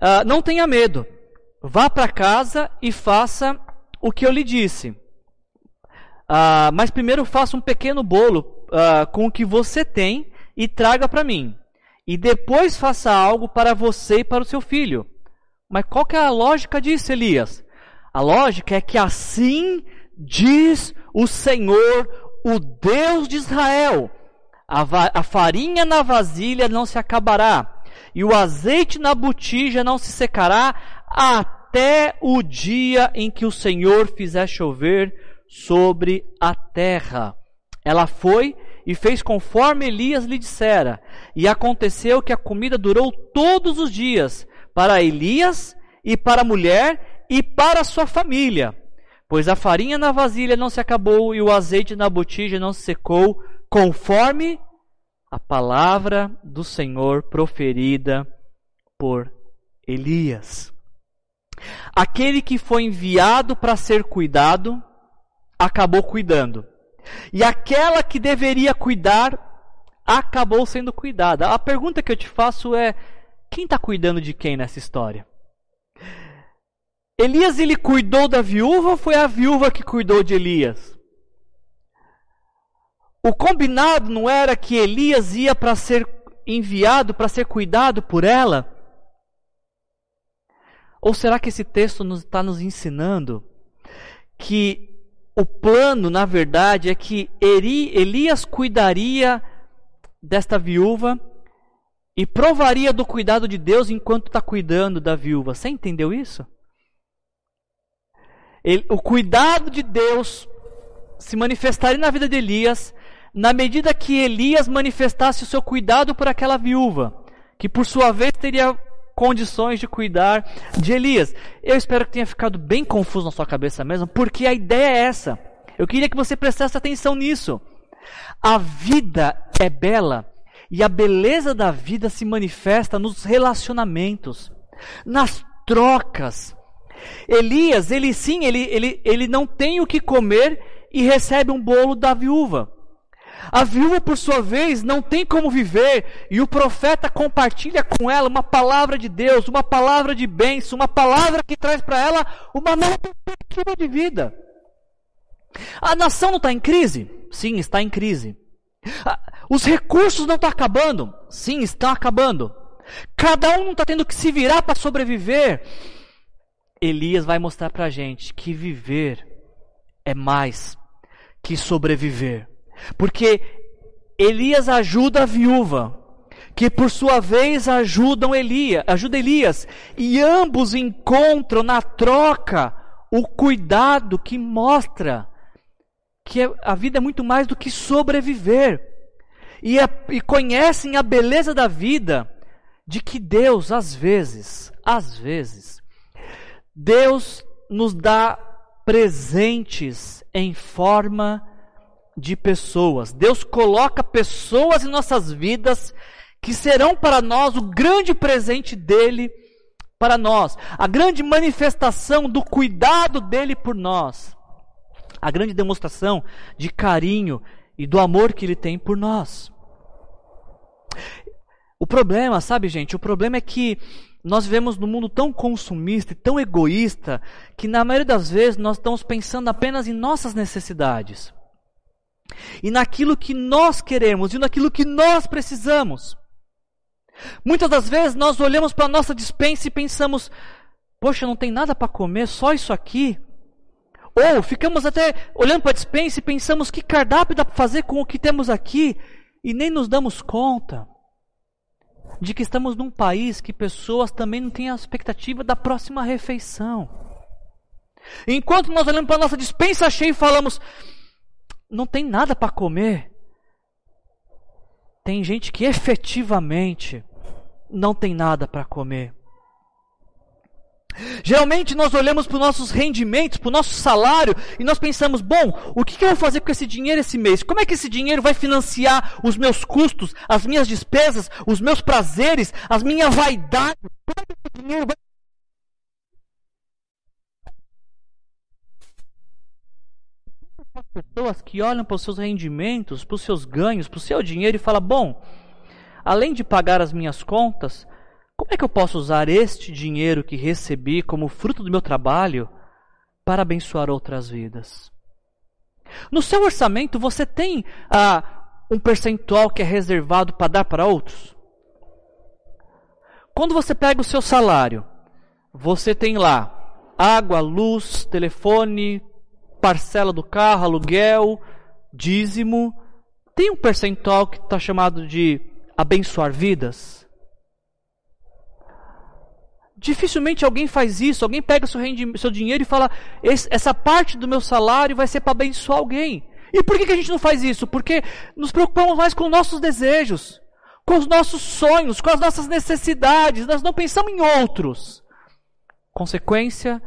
ah, Não tenha medo, vá para casa e faça o que eu lhe disse. Ah, mas primeiro faça um pequeno bolo ah, com o que você tem e traga para mim. E depois faça algo para você e para o seu filho. Mas qual que é a lógica disso, Elias? A lógica é que assim diz o Senhor, o Deus de Israel a, a farinha na vasilha não se acabará, e o azeite na botija não se secará, até o dia em que o Senhor fizer chover sobre a terra. Ela foi e fez conforme Elias lhe dissera. E aconteceu que a comida durou todos os dias para Elias e para a mulher e para sua família. Pois a farinha na vasilha não se acabou e o azeite na botija não se secou, conforme a palavra do Senhor proferida por Elias. Aquele que foi enviado para ser cuidado, acabou cuidando. E aquela que deveria cuidar acabou sendo cuidada. A pergunta que eu te faço é: quem está cuidando de quem nessa história? Elias ele cuidou da viúva ou foi a viúva que cuidou de Elias? O combinado não era que Elias ia para ser enviado, para ser cuidado por ela? Ou será que esse texto está nos ensinando que o plano, na verdade, é que Elias cuidaria desta viúva e provaria do cuidado de Deus enquanto está cuidando da viúva? Você entendeu isso? Ele, o cuidado de Deus se manifestaria na vida de Elias na medida que Elias manifestasse o seu cuidado por aquela viúva, que por sua vez teria condições de cuidar de Elias. Eu espero que tenha ficado bem confuso na sua cabeça mesmo, porque a ideia é essa. Eu queria que você prestasse atenção nisso. A vida é bela e a beleza da vida se manifesta nos relacionamentos, nas trocas, Elias, ele sim, ele, ele, ele não tem o que comer e recebe um bolo da viúva. A viúva, por sua vez, não tem como viver e o profeta compartilha com ela uma palavra de Deus, uma palavra de bênção, uma palavra que traz para ela uma nova perspectiva de vida. A nação não está em crise? Sim, está em crise. Os recursos não estão acabando? Sim, estão acabando. Cada um não está tendo que se virar para sobreviver. Elias vai mostrar para a gente que viver é mais que sobreviver. Porque Elias ajuda a viúva, que por sua vez ajudam Elias, ajuda Elias, e ambos encontram na troca o cuidado que mostra que a vida é muito mais do que sobreviver. E, a, e conhecem a beleza da vida de que Deus, às vezes, às vezes, Deus nos dá presentes em forma de pessoas. Deus coloca pessoas em nossas vidas que serão para nós o grande presente dele para nós, a grande manifestação do cuidado dele por nós, a grande demonstração de carinho e do amor que ele tem por nós. O problema, sabe, gente, o problema é que nós vivemos num mundo tão consumista e tão egoísta que, na maioria das vezes, nós estamos pensando apenas em nossas necessidades e naquilo que nós queremos e naquilo que nós precisamos. Muitas das vezes nós olhamos para a nossa dispensa e pensamos: poxa, não tem nada para comer, só isso aqui. Ou ficamos até olhando para a dispensa e pensamos: que cardápio dá para fazer com o que temos aqui? E nem nos damos conta de que estamos num país que pessoas também não têm a expectativa da próxima refeição. Enquanto nós olhamos para a nossa dispensa cheia e falamos, não tem nada para comer, tem gente que efetivamente não tem nada para comer. Geralmente nós olhamos para os nossos rendimentos, para o nosso salário, e nós pensamos: bom, o que eu vou fazer com esse dinheiro esse mês? Como é que esse dinheiro vai financiar os meus custos, as minhas despesas, os meus prazeres, as minhas vaidades? Como é que esse dinheiro vai. Pessoas que olham para os seus rendimentos, para os seus ganhos, para o seu dinheiro e falam: bom, além de pagar as minhas contas, como é que eu posso usar este dinheiro que recebi como fruto do meu trabalho para abençoar outras vidas? No seu orçamento você tem ah, um percentual que é reservado para dar para outros? Quando você pega o seu salário, você tem lá água, luz, telefone, parcela do carro, aluguel, dízimo. Tem um percentual que está chamado de abençoar vidas? Dificilmente alguém faz isso. Alguém pega seu, seu dinheiro e fala: essa parte do meu salário vai ser para abençoar alguém. E por que, que a gente não faz isso? Porque nos preocupamos mais com nossos desejos, com os nossos sonhos, com as nossas necessidades. Nós não pensamos em outros. Consequência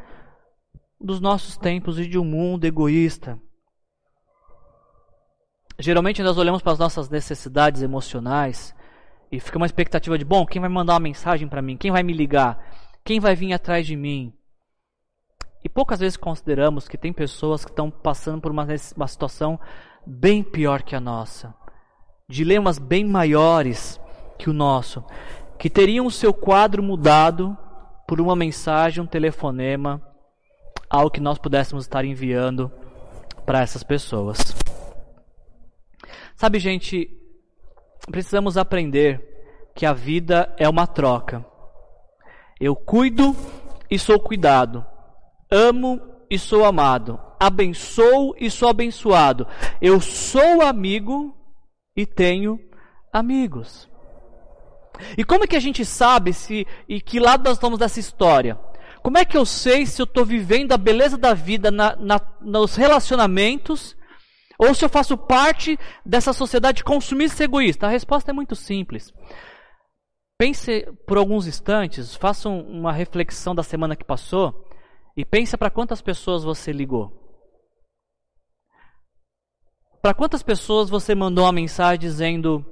dos nossos tempos e de um mundo egoísta. Geralmente nós olhamos para as nossas necessidades emocionais e fica uma expectativa de, bom, quem vai mandar uma mensagem para mim? Quem vai me ligar? Quem vai vir atrás de mim? E poucas vezes consideramos que tem pessoas que estão passando por uma, uma situação bem pior que a nossa, dilemas bem maiores que o nosso, que teriam o seu quadro mudado por uma mensagem, um telefonema, algo que nós pudéssemos estar enviando para essas pessoas. Sabe, gente, precisamos aprender que a vida é uma troca. Eu cuido e sou cuidado. Amo e sou amado. Abençoo e sou abençoado. Eu sou amigo e tenho amigos. E como é que a gente sabe se e que lado nós estamos dessa história? Como é que eu sei se eu estou vivendo a beleza da vida na, na, nos relacionamentos ou se eu faço parte dessa sociedade consumista e egoísta? A resposta é muito simples. Pense por alguns instantes, faça uma reflexão da semana que passou e pense para quantas pessoas você ligou. Para quantas pessoas você mandou uma mensagem dizendo: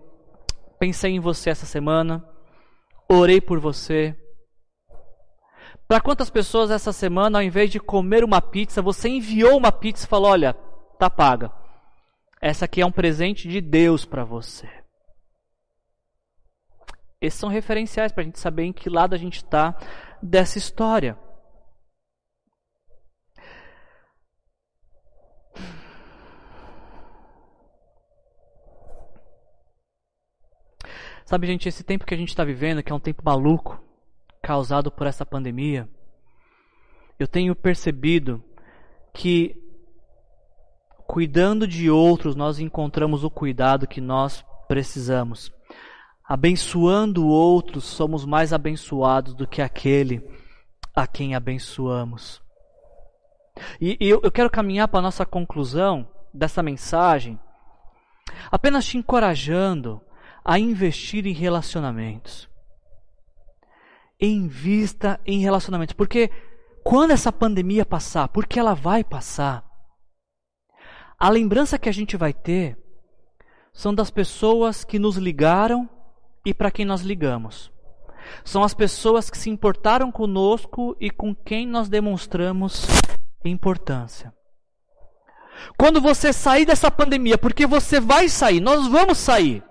Pensei em você essa semana, orei por você. Para quantas pessoas essa semana, ao invés de comer uma pizza, você enviou uma pizza e falou: Olha, tá paga. Essa aqui é um presente de Deus para você. Esses são referenciais para a gente saber em que lado a gente está dessa história. Sabe, gente, esse tempo que a gente está vivendo, que é um tempo maluco, causado por essa pandemia, eu tenho percebido que cuidando de outros nós encontramos o cuidado que nós precisamos. Abençoando outros, somos mais abençoados do que aquele a quem abençoamos. E, e eu, eu quero caminhar para a nossa conclusão dessa mensagem, apenas te encorajando a investir em relacionamentos. Invista em relacionamentos, porque quando essa pandemia passar, porque ela vai passar, a lembrança que a gente vai ter são das pessoas que nos ligaram e para quem nós ligamos. São as pessoas que se importaram conosco e com quem nós demonstramos importância. Quando você sair dessa pandemia, porque você vai sair, nós vamos sair.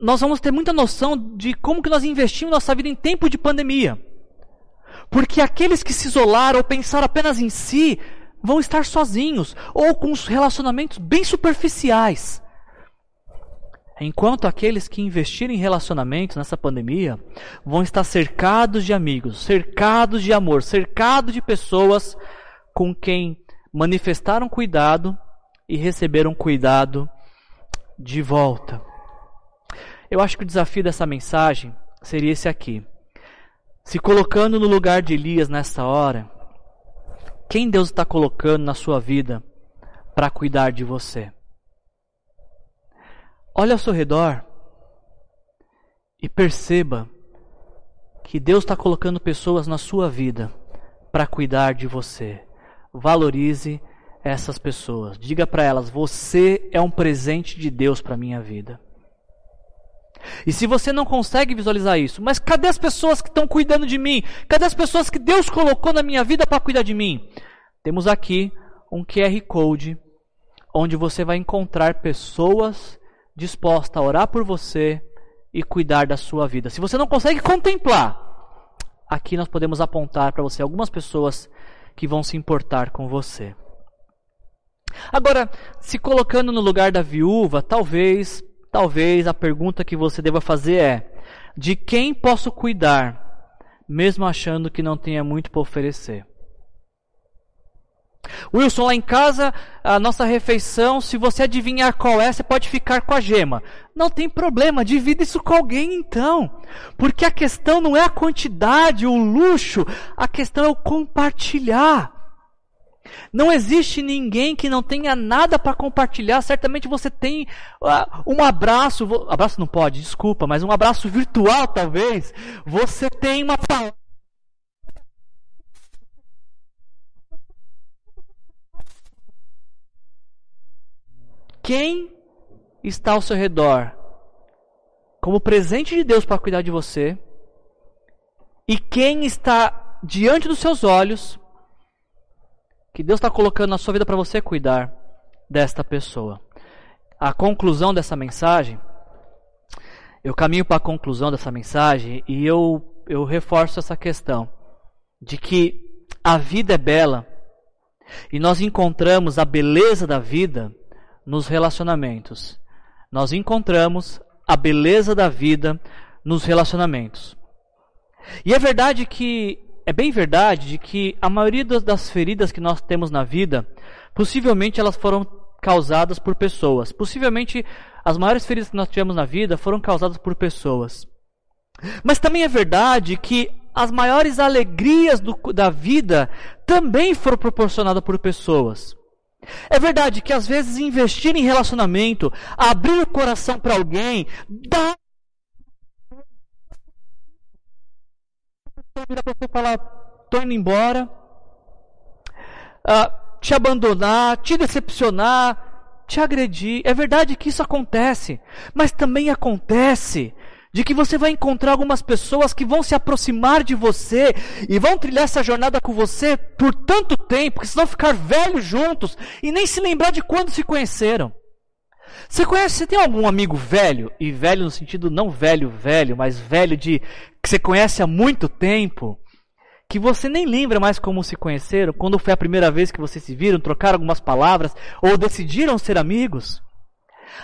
Nós vamos ter muita noção de como que nós investimos nossa vida em tempo de pandemia. Porque aqueles que se isolaram ou pensaram apenas em si, vão estar sozinhos ou com os relacionamentos bem superficiais. Enquanto aqueles que investirem em relacionamentos nessa pandemia vão estar cercados de amigos, cercados de amor, cercados de pessoas com quem manifestaram cuidado e receberam cuidado de volta. Eu acho que o desafio dessa mensagem seria esse aqui. Se colocando no lugar de Elias nessa hora, quem Deus está colocando na sua vida para cuidar de você? Olhe ao seu redor e perceba que Deus está colocando pessoas na sua vida para cuidar de você. Valorize essas pessoas. Diga para elas: você é um presente de Deus para minha vida. E se você não consegue visualizar isso, mas cadê as pessoas que estão cuidando de mim? Cadê as pessoas que Deus colocou na minha vida para cuidar de mim? Temos aqui um QR Code onde você vai encontrar pessoas dispostas a orar por você e cuidar da sua vida. Se você não consegue contemplar, aqui nós podemos apontar para você algumas pessoas que vão se importar com você. Agora, se colocando no lugar da viúva, talvez Talvez a pergunta que você deva fazer é: de quem posso cuidar, mesmo achando que não tenha muito para oferecer? Wilson, lá em casa, a nossa refeição, se você adivinhar qual é, você pode ficar com a gema. Não tem problema, divida isso com alguém então. Porque a questão não é a quantidade, o luxo, a questão é o compartilhar. Não existe ninguém que não tenha nada para compartilhar. Certamente você tem uh, um abraço, abraço não pode, desculpa, mas um abraço virtual talvez. Você tem uma palavra. Quem está ao seu redor como presente de Deus para cuidar de você? E quem está diante dos seus olhos que Deus está colocando na sua vida para você cuidar desta pessoa. A conclusão dessa mensagem, eu caminho para a conclusão dessa mensagem e eu, eu reforço essa questão de que a vida é bela e nós encontramos a beleza da vida nos relacionamentos. Nós encontramos a beleza da vida nos relacionamentos. E é verdade que é bem verdade de que a maioria das feridas que nós temos na vida, possivelmente elas foram causadas por pessoas. Possivelmente as maiores feridas que nós tivemos na vida foram causadas por pessoas. Mas também é verdade que as maiores alegrias do, da vida também foram proporcionadas por pessoas. É verdade que às vezes investir em relacionamento, abrir o coração para alguém, virar para você falar, tô indo embora, uh, te abandonar, te decepcionar, te agredir. É verdade que isso acontece, mas também acontece de que você vai encontrar algumas pessoas que vão se aproximar de você e vão trilhar essa jornada com você por tanto tempo que vocês vão ficar velhos juntos e nem se lembrar de quando se conheceram. Você conhece, você tem algum amigo velho, e velho no sentido não velho, velho, mas velho de que você conhece há muito tempo, que você nem lembra mais como se conheceram, quando foi a primeira vez que vocês se viram, trocaram algumas palavras ou decidiram ser amigos?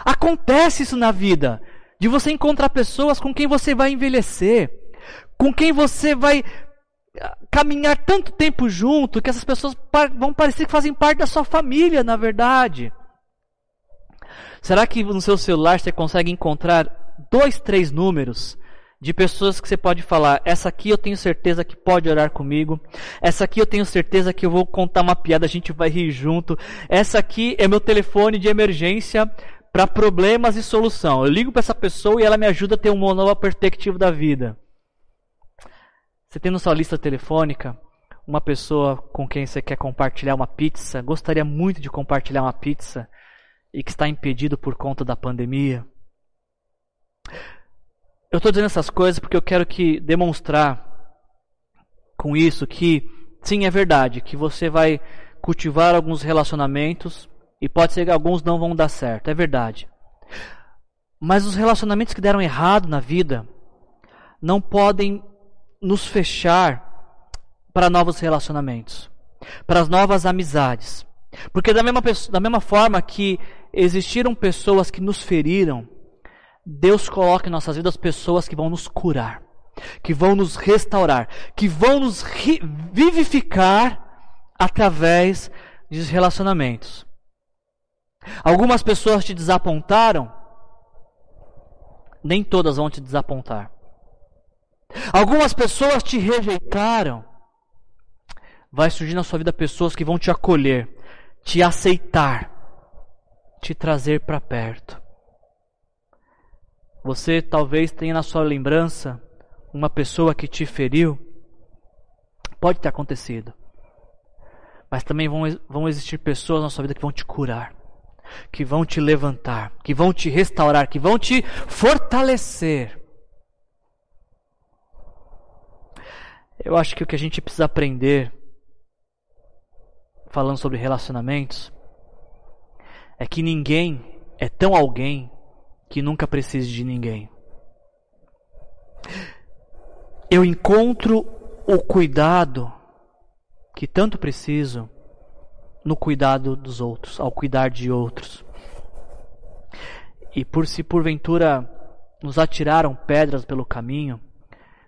Acontece isso na vida, de você encontrar pessoas com quem você vai envelhecer, com quem você vai ah, caminhar tanto tempo junto que essas pessoas vão parecer que fazem parte da sua família, na verdade. Será que no seu celular você consegue encontrar dois, três números de pessoas que você pode falar: essa aqui eu tenho certeza que pode orar comigo, essa aqui eu tenho certeza que eu vou contar uma piada, a gente vai rir junto, essa aqui é meu telefone de emergência para problemas e solução. Eu ligo para essa pessoa e ela me ajuda a ter uma nova perspectiva da vida. Você tem na sua lista telefônica uma pessoa com quem você quer compartilhar uma pizza, gostaria muito de compartilhar uma pizza e que está impedido por conta da pandemia. Eu estou dizendo essas coisas porque eu quero que demonstrar com isso que sim é verdade que você vai cultivar alguns relacionamentos e pode ser que alguns não vão dar certo, é verdade. Mas os relacionamentos que deram errado na vida não podem nos fechar para novos relacionamentos, para as novas amizades. Porque da mesma, da mesma forma que existiram pessoas que nos feriram, Deus coloca em nossas vidas pessoas que vão nos curar, que vão nos restaurar, que vão nos vivificar através de relacionamentos. Algumas pessoas te desapontaram, nem todas vão te desapontar. Algumas pessoas te rejeitaram, vai surgir na sua vida pessoas que vão te acolher, te aceitar, te trazer para perto. Você talvez tenha na sua lembrança uma pessoa que te feriu. Pode ter acontecido. Mas também vão, vão existir pessoas na sua vida que vão te curar, que vão te levantar, que vão te restaurar, que vão te fortalecer. Eu acho que o que a gente precisa aprender, falando sobre relacionamentos, é que ninguém é tão alguém que nunca precise de ninguém. Eu encontro o cuidado que tanto preciso no cuidado dos outros, ao cuidar de outros. E por se porventura nos atiraram pedras pelo caminho,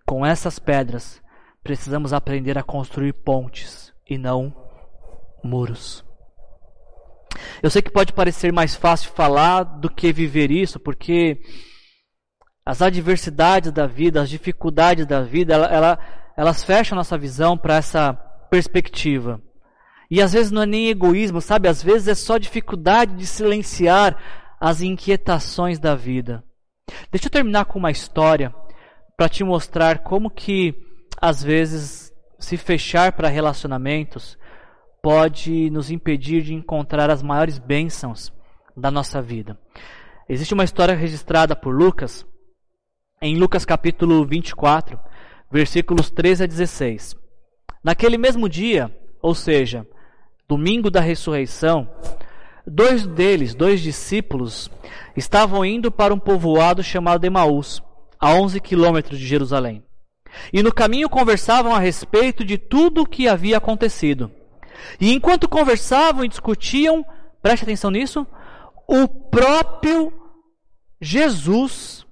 com essas pedras precisamos aprender a construir pontes e não muros. Eu sei que pode parecer mais fácil falar do que viver isso, porque as adversidades da vida, as dificuldades da vida, ela, ela, elas fecham nossa visão para essa perspectiva. E às vezes não é nem egoísmo, sabe? Às vezes é só dificuldade de silenciar as inquietações da vida. Deixa eu terminar com uma história para te mostrar como que às vezes se fechar para relacionamentos pode nos impedir de encontrar as maiores bênçãos da nossa vida. Existe uma história registrada por Lucas, em Lucas capítulo 24, versículos 13 a 16. Naquele mesmo dia, ou seja, domingo da ressurreição, dois deles, dois discípulos, estavam indo para um povoado chamado Emaús, a 11 quilômetros de Jerusalém. E no caminho conversavam a respeito de tudo o que havia acontecido. E enquanto conversavam e discutiam, preste atenção nisso, o próprio Jesus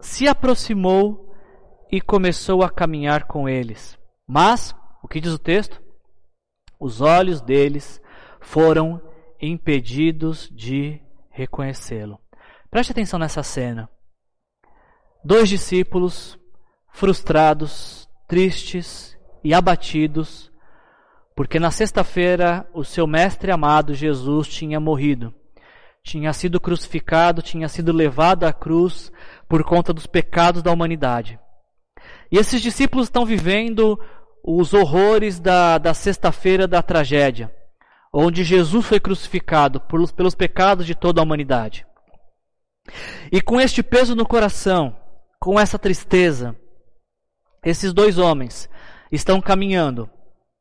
se aproximou e começou a caminhar com eles. Mas, o que diz o texto? Os olhos deles foram impedidos de reconhecê-lo. Preste atenção nessa cena. Dois discípulos frustrados, tristes e abatidos, porque na sexta-feira o seu mestre amado Jesus tinha morrido. Tinha sido crucificado, tinha sido levado à cruz por conta dos pecados da humanidade. E esses discípulos estão vivendo os horrores da, da sexta-feira da tragédia, onde Jesus foi crucificado por, pelos pecados de toda a humanidade. E com este peso no coração, com essa tristeza, esses dois homens estão caminhando,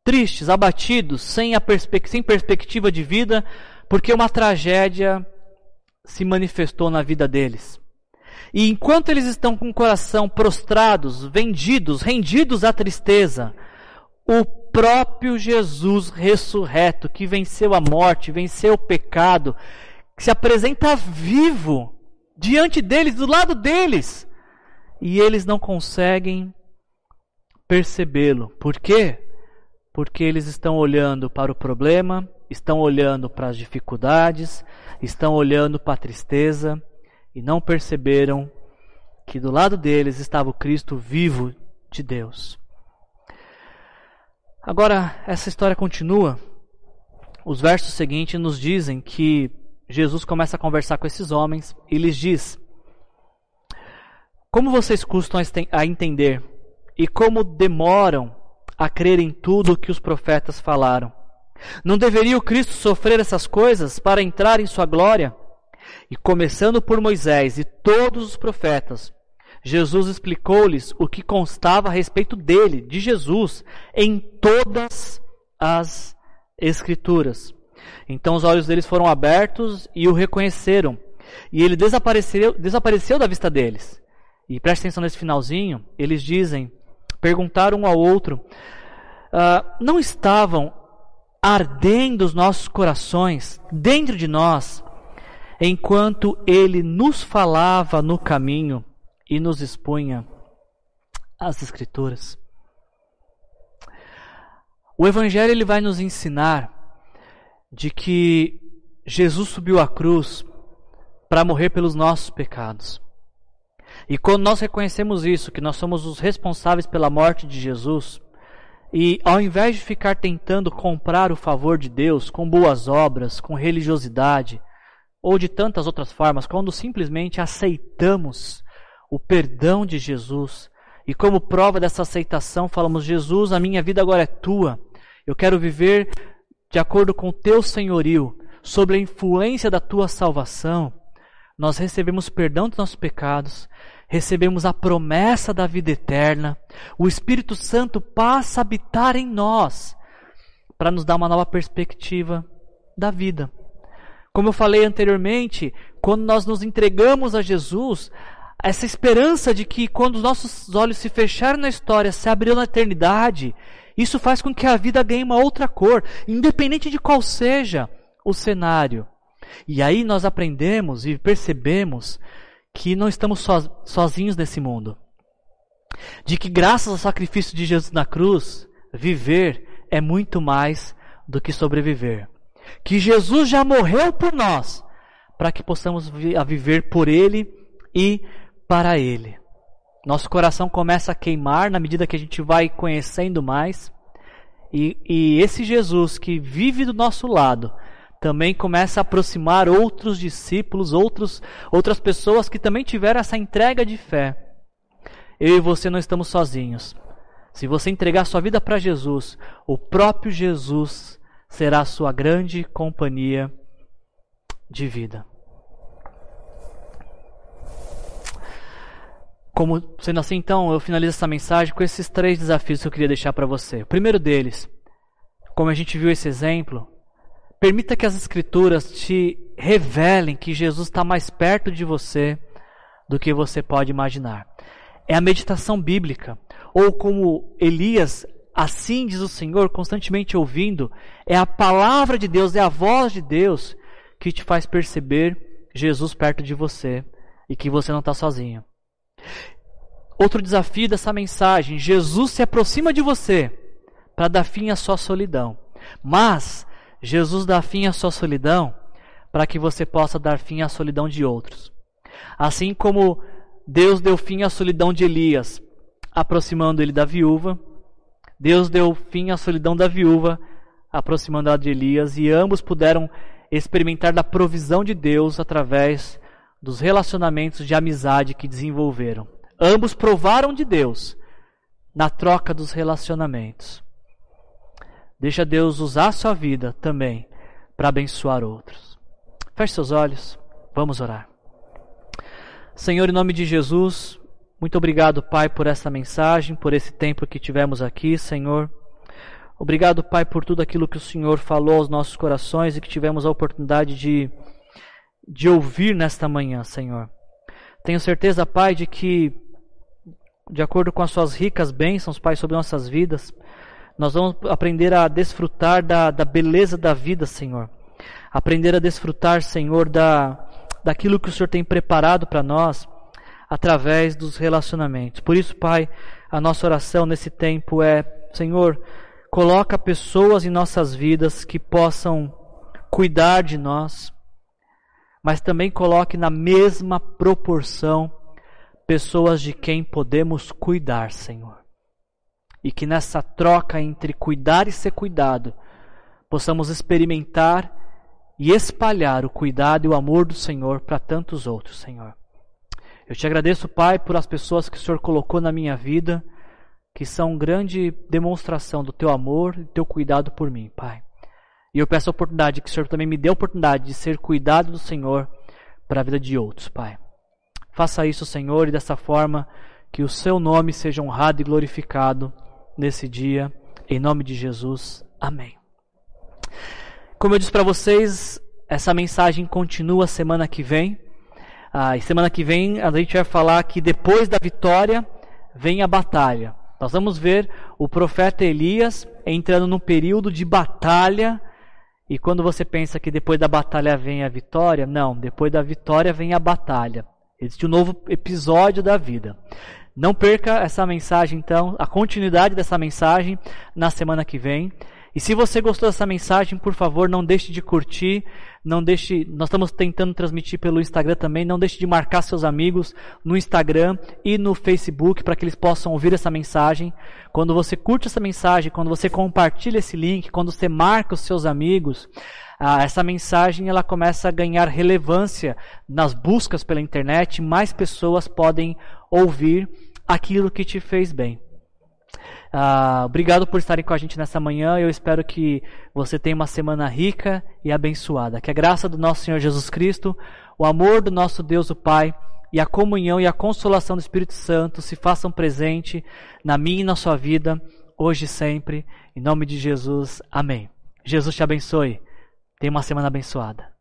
tristes, abatidos, sem, a perspe sem perspectiva de vida, porque uma tragédia se manifestou na vida deles. E enquanto eles estão com o coração prostrados, vendidos, rendidos à tristeza, o próprio Jesus ressurreto, que venceu a morte, venceu o pecado, que se apresenta vivo diante deles, do lado deles, e eles não conseguem percebê-lo. Por quê? Porque eles estão olhando para o problema, estão olhando para as dificuldades, estão olhando para a tristeza e não perceberam que do lado deles estava o Cristo vivo de Deus. Agora, essa história continua. Os versos seguintes nos dizem que Jesus começa a conversar com esses homens e lhes diz: Como vocês custam a entender e como demoram a crer em tudo o que os profetas falaram. Não deveria o Cristo sofrer essas coisas para entrar em sua glória? E começando por Moisés e todos os profetas, Jesus explicou-lhes o que constava a respeito dele, de Jesus, em todas as Escrituras. Então os olhos deles foram abertos e o reconheceram. E ele desapareceu, desapareceu da vista deles. E preste atenção nesse finalzinho, eles dizem: perguntaram um ao outro: uh, não estavam ardendo os nossos corações dentro de nós, enquanto ele nos falava no caminho e nos expunha as Escrituras? O Evangelho ele vai nos ensinar de que Jesus subiu à cruz para morrer pelos nossos pecados. E quando nós reconhecemos isso, que nós somos os responsáveis pela morte de Jesus, e ao invés de ficar tentando comprar o favor de Deus com boas obras, com religiosidade, ou de tantas outras formas, quando simplesmente aceitamos o perdão de Jesus, e como prova dessa aceitação falamos: Jesus, a minha vida agora é tua, eu quero viver de acordo com o teu senhorio, sob a influência da tua salvação nós recebemos perdão dos nossos pecados, recebemos a promessa da vida eterna, o Espírito Santo passa a habitar em nós para nos dar uma nova perspectiva da vida. Como eu falei anteriormente, quando nós nos entregamos a Jesus, essa esperança de que quando os nossos olhos se fecharem na história, se abrirão na eternidade, isso faz com que a vida ganhe uma outra cor, independente de qual seja o cenário. E aí nós aprendemos e percebemos que não estamos so, sozinhos nesse mundo. De que graças ao sacrifício de Jesus na cruz, viver é muito mais do que sobreviver. Que Jesus já morreu por nós, para que possamos viver por Ele e para Ele. Nosso coração começa a queimar na medida que a gente vai conhecendo mais. E, e esse Jesus que vive do nosso lado, também começa a aproximar outros discípulos, outros, outras pessoas que também tiveram essa entrega de fé. Eu e você não estamos sozinhos. Se você entregar sua vida para Jesus, o próprio Jesus será a sua grande companhia de vida. como sendo assim, então, eu finalizo essa mensagem com esses três desafios que eu queria deixar para você. O primeiro deles, como a gente viu esse exemplo, permita que as escrituras te revelem que Jesus está mais perto de você do que você pode imaginar. É a meditação bíblica, ou como Elias, assim diz o Senhor, constantemente ouvindo, é a palavra de Deus, é a voz de Deus que te faz perceber Jesus perto de você e que você não está sozinho. Outro desafio dessa mensagem: Jesus se aproxima de você para dar fim à sua solidão. Mas Jesus dá fim à sua solidão para que você possa dar fim à solidão de outros. Assim como Deus deu fim à solidão de Elias, aproximando ele da viúva, Deus deu fim à solidão da viúva, aproximando ela de Elias, e ambos puderam experimentar da provisão de Deus através dos relacionamentos de amizade que desenvolveram. Ambos provaram de Deus na troca dos relacionamentos. Deixa Deus usar a sua vida também para abençoar outros. Feche seus olhos, vamos orar. Senhor, em nome de Jesus, muito obrigado, Pai, por essa mensagem, por esse tempo que tivemos aqui, Senhor. Obrigado, Pai, por tudo aquilo que o Senhor falou aos nossos corações e que tivemos a oportunidade de, de ouvir nesta manhã, Senhor. Tenho certeza, Pai, de que, de acordo com as Suas ricas bênçãos, Pai, sobre nossas vidas, nós vamos aprender a desfrutar da, da beleza da vida, Senhor. Aprender a desfrutar, Senhor, da, daquilo que o Senhor tem preparado para nós através dos relacionamentos. Por isso, Pai, a nossa oração nesse tempo é: Senhor, coloca pessoas em nossas vidas que possam cuidar de nós, mas também coloque na mesma proporção pessoas de quem podemos cuidar, Senhor. E que nessa troca entre cuidar e ser cuidado, possamos experimentar e espalhar o cuidado e o amor do Senhor para tantos outros, Senhor. Eu te agradeço, Pai, por as pessoas que o Senhor colocou na minha vida que são grande demonstração do teu amor e teu cuidado por mim, Pai. E eu peço a oportunidade que o Senhor também me dê a oportunidade de ser cuidado do Senhor para a vida de outros, Pai. Faça isso, Senhor, e dessa forma que o seu nome seja honrado e glorificado nesse dia, em nome de Jesus. Amém. Como eu disse para vocês, essa mensagem continua semana que vem. Ah, e semana que vem a gente vai falar que depois da vitória vem a batalha. Nós vamos ver o profeta Elias entrando num período de batalha. E quando você pensa que depois da batalha vem a vitória, não, depois da vitória vem a batalha. Existe um novo episódio da vida. Não perca essa mensagem, então, a continuidade dessa mensagem na semana que vem. E se você gostou dessa mensagem, por favor, não deixe de curtir, não deixe, nós estamos tentando transmitir pelo Instagram também, não deixe de marcar seus amigos no Instagram e no Facebook para que eles possam ouvir essa mensagem. Quando você curte essa mensagem, quando você compartilha esse link, quando você marca os seus amigos, ah, essa mensagem ela começa a ganhar relevância nas buscas pela internet, mais pessoas podem ouvir aquilo que te fez bem. Uh, obrigado por estarem com a gente nessa manhã. Eu espero que você tenha uma semana rica e abençoada. Que a graça do nosso Senhor Jesus Cristo, o amor do nosso Deus o Pai e a comunhão e a consolação do Espírito Santo se façam presente na minha e na sua vida, hoje e sempre. Em nome de Jesus. Amém. Jesus te abençoe. Tenha uma semana abençoada.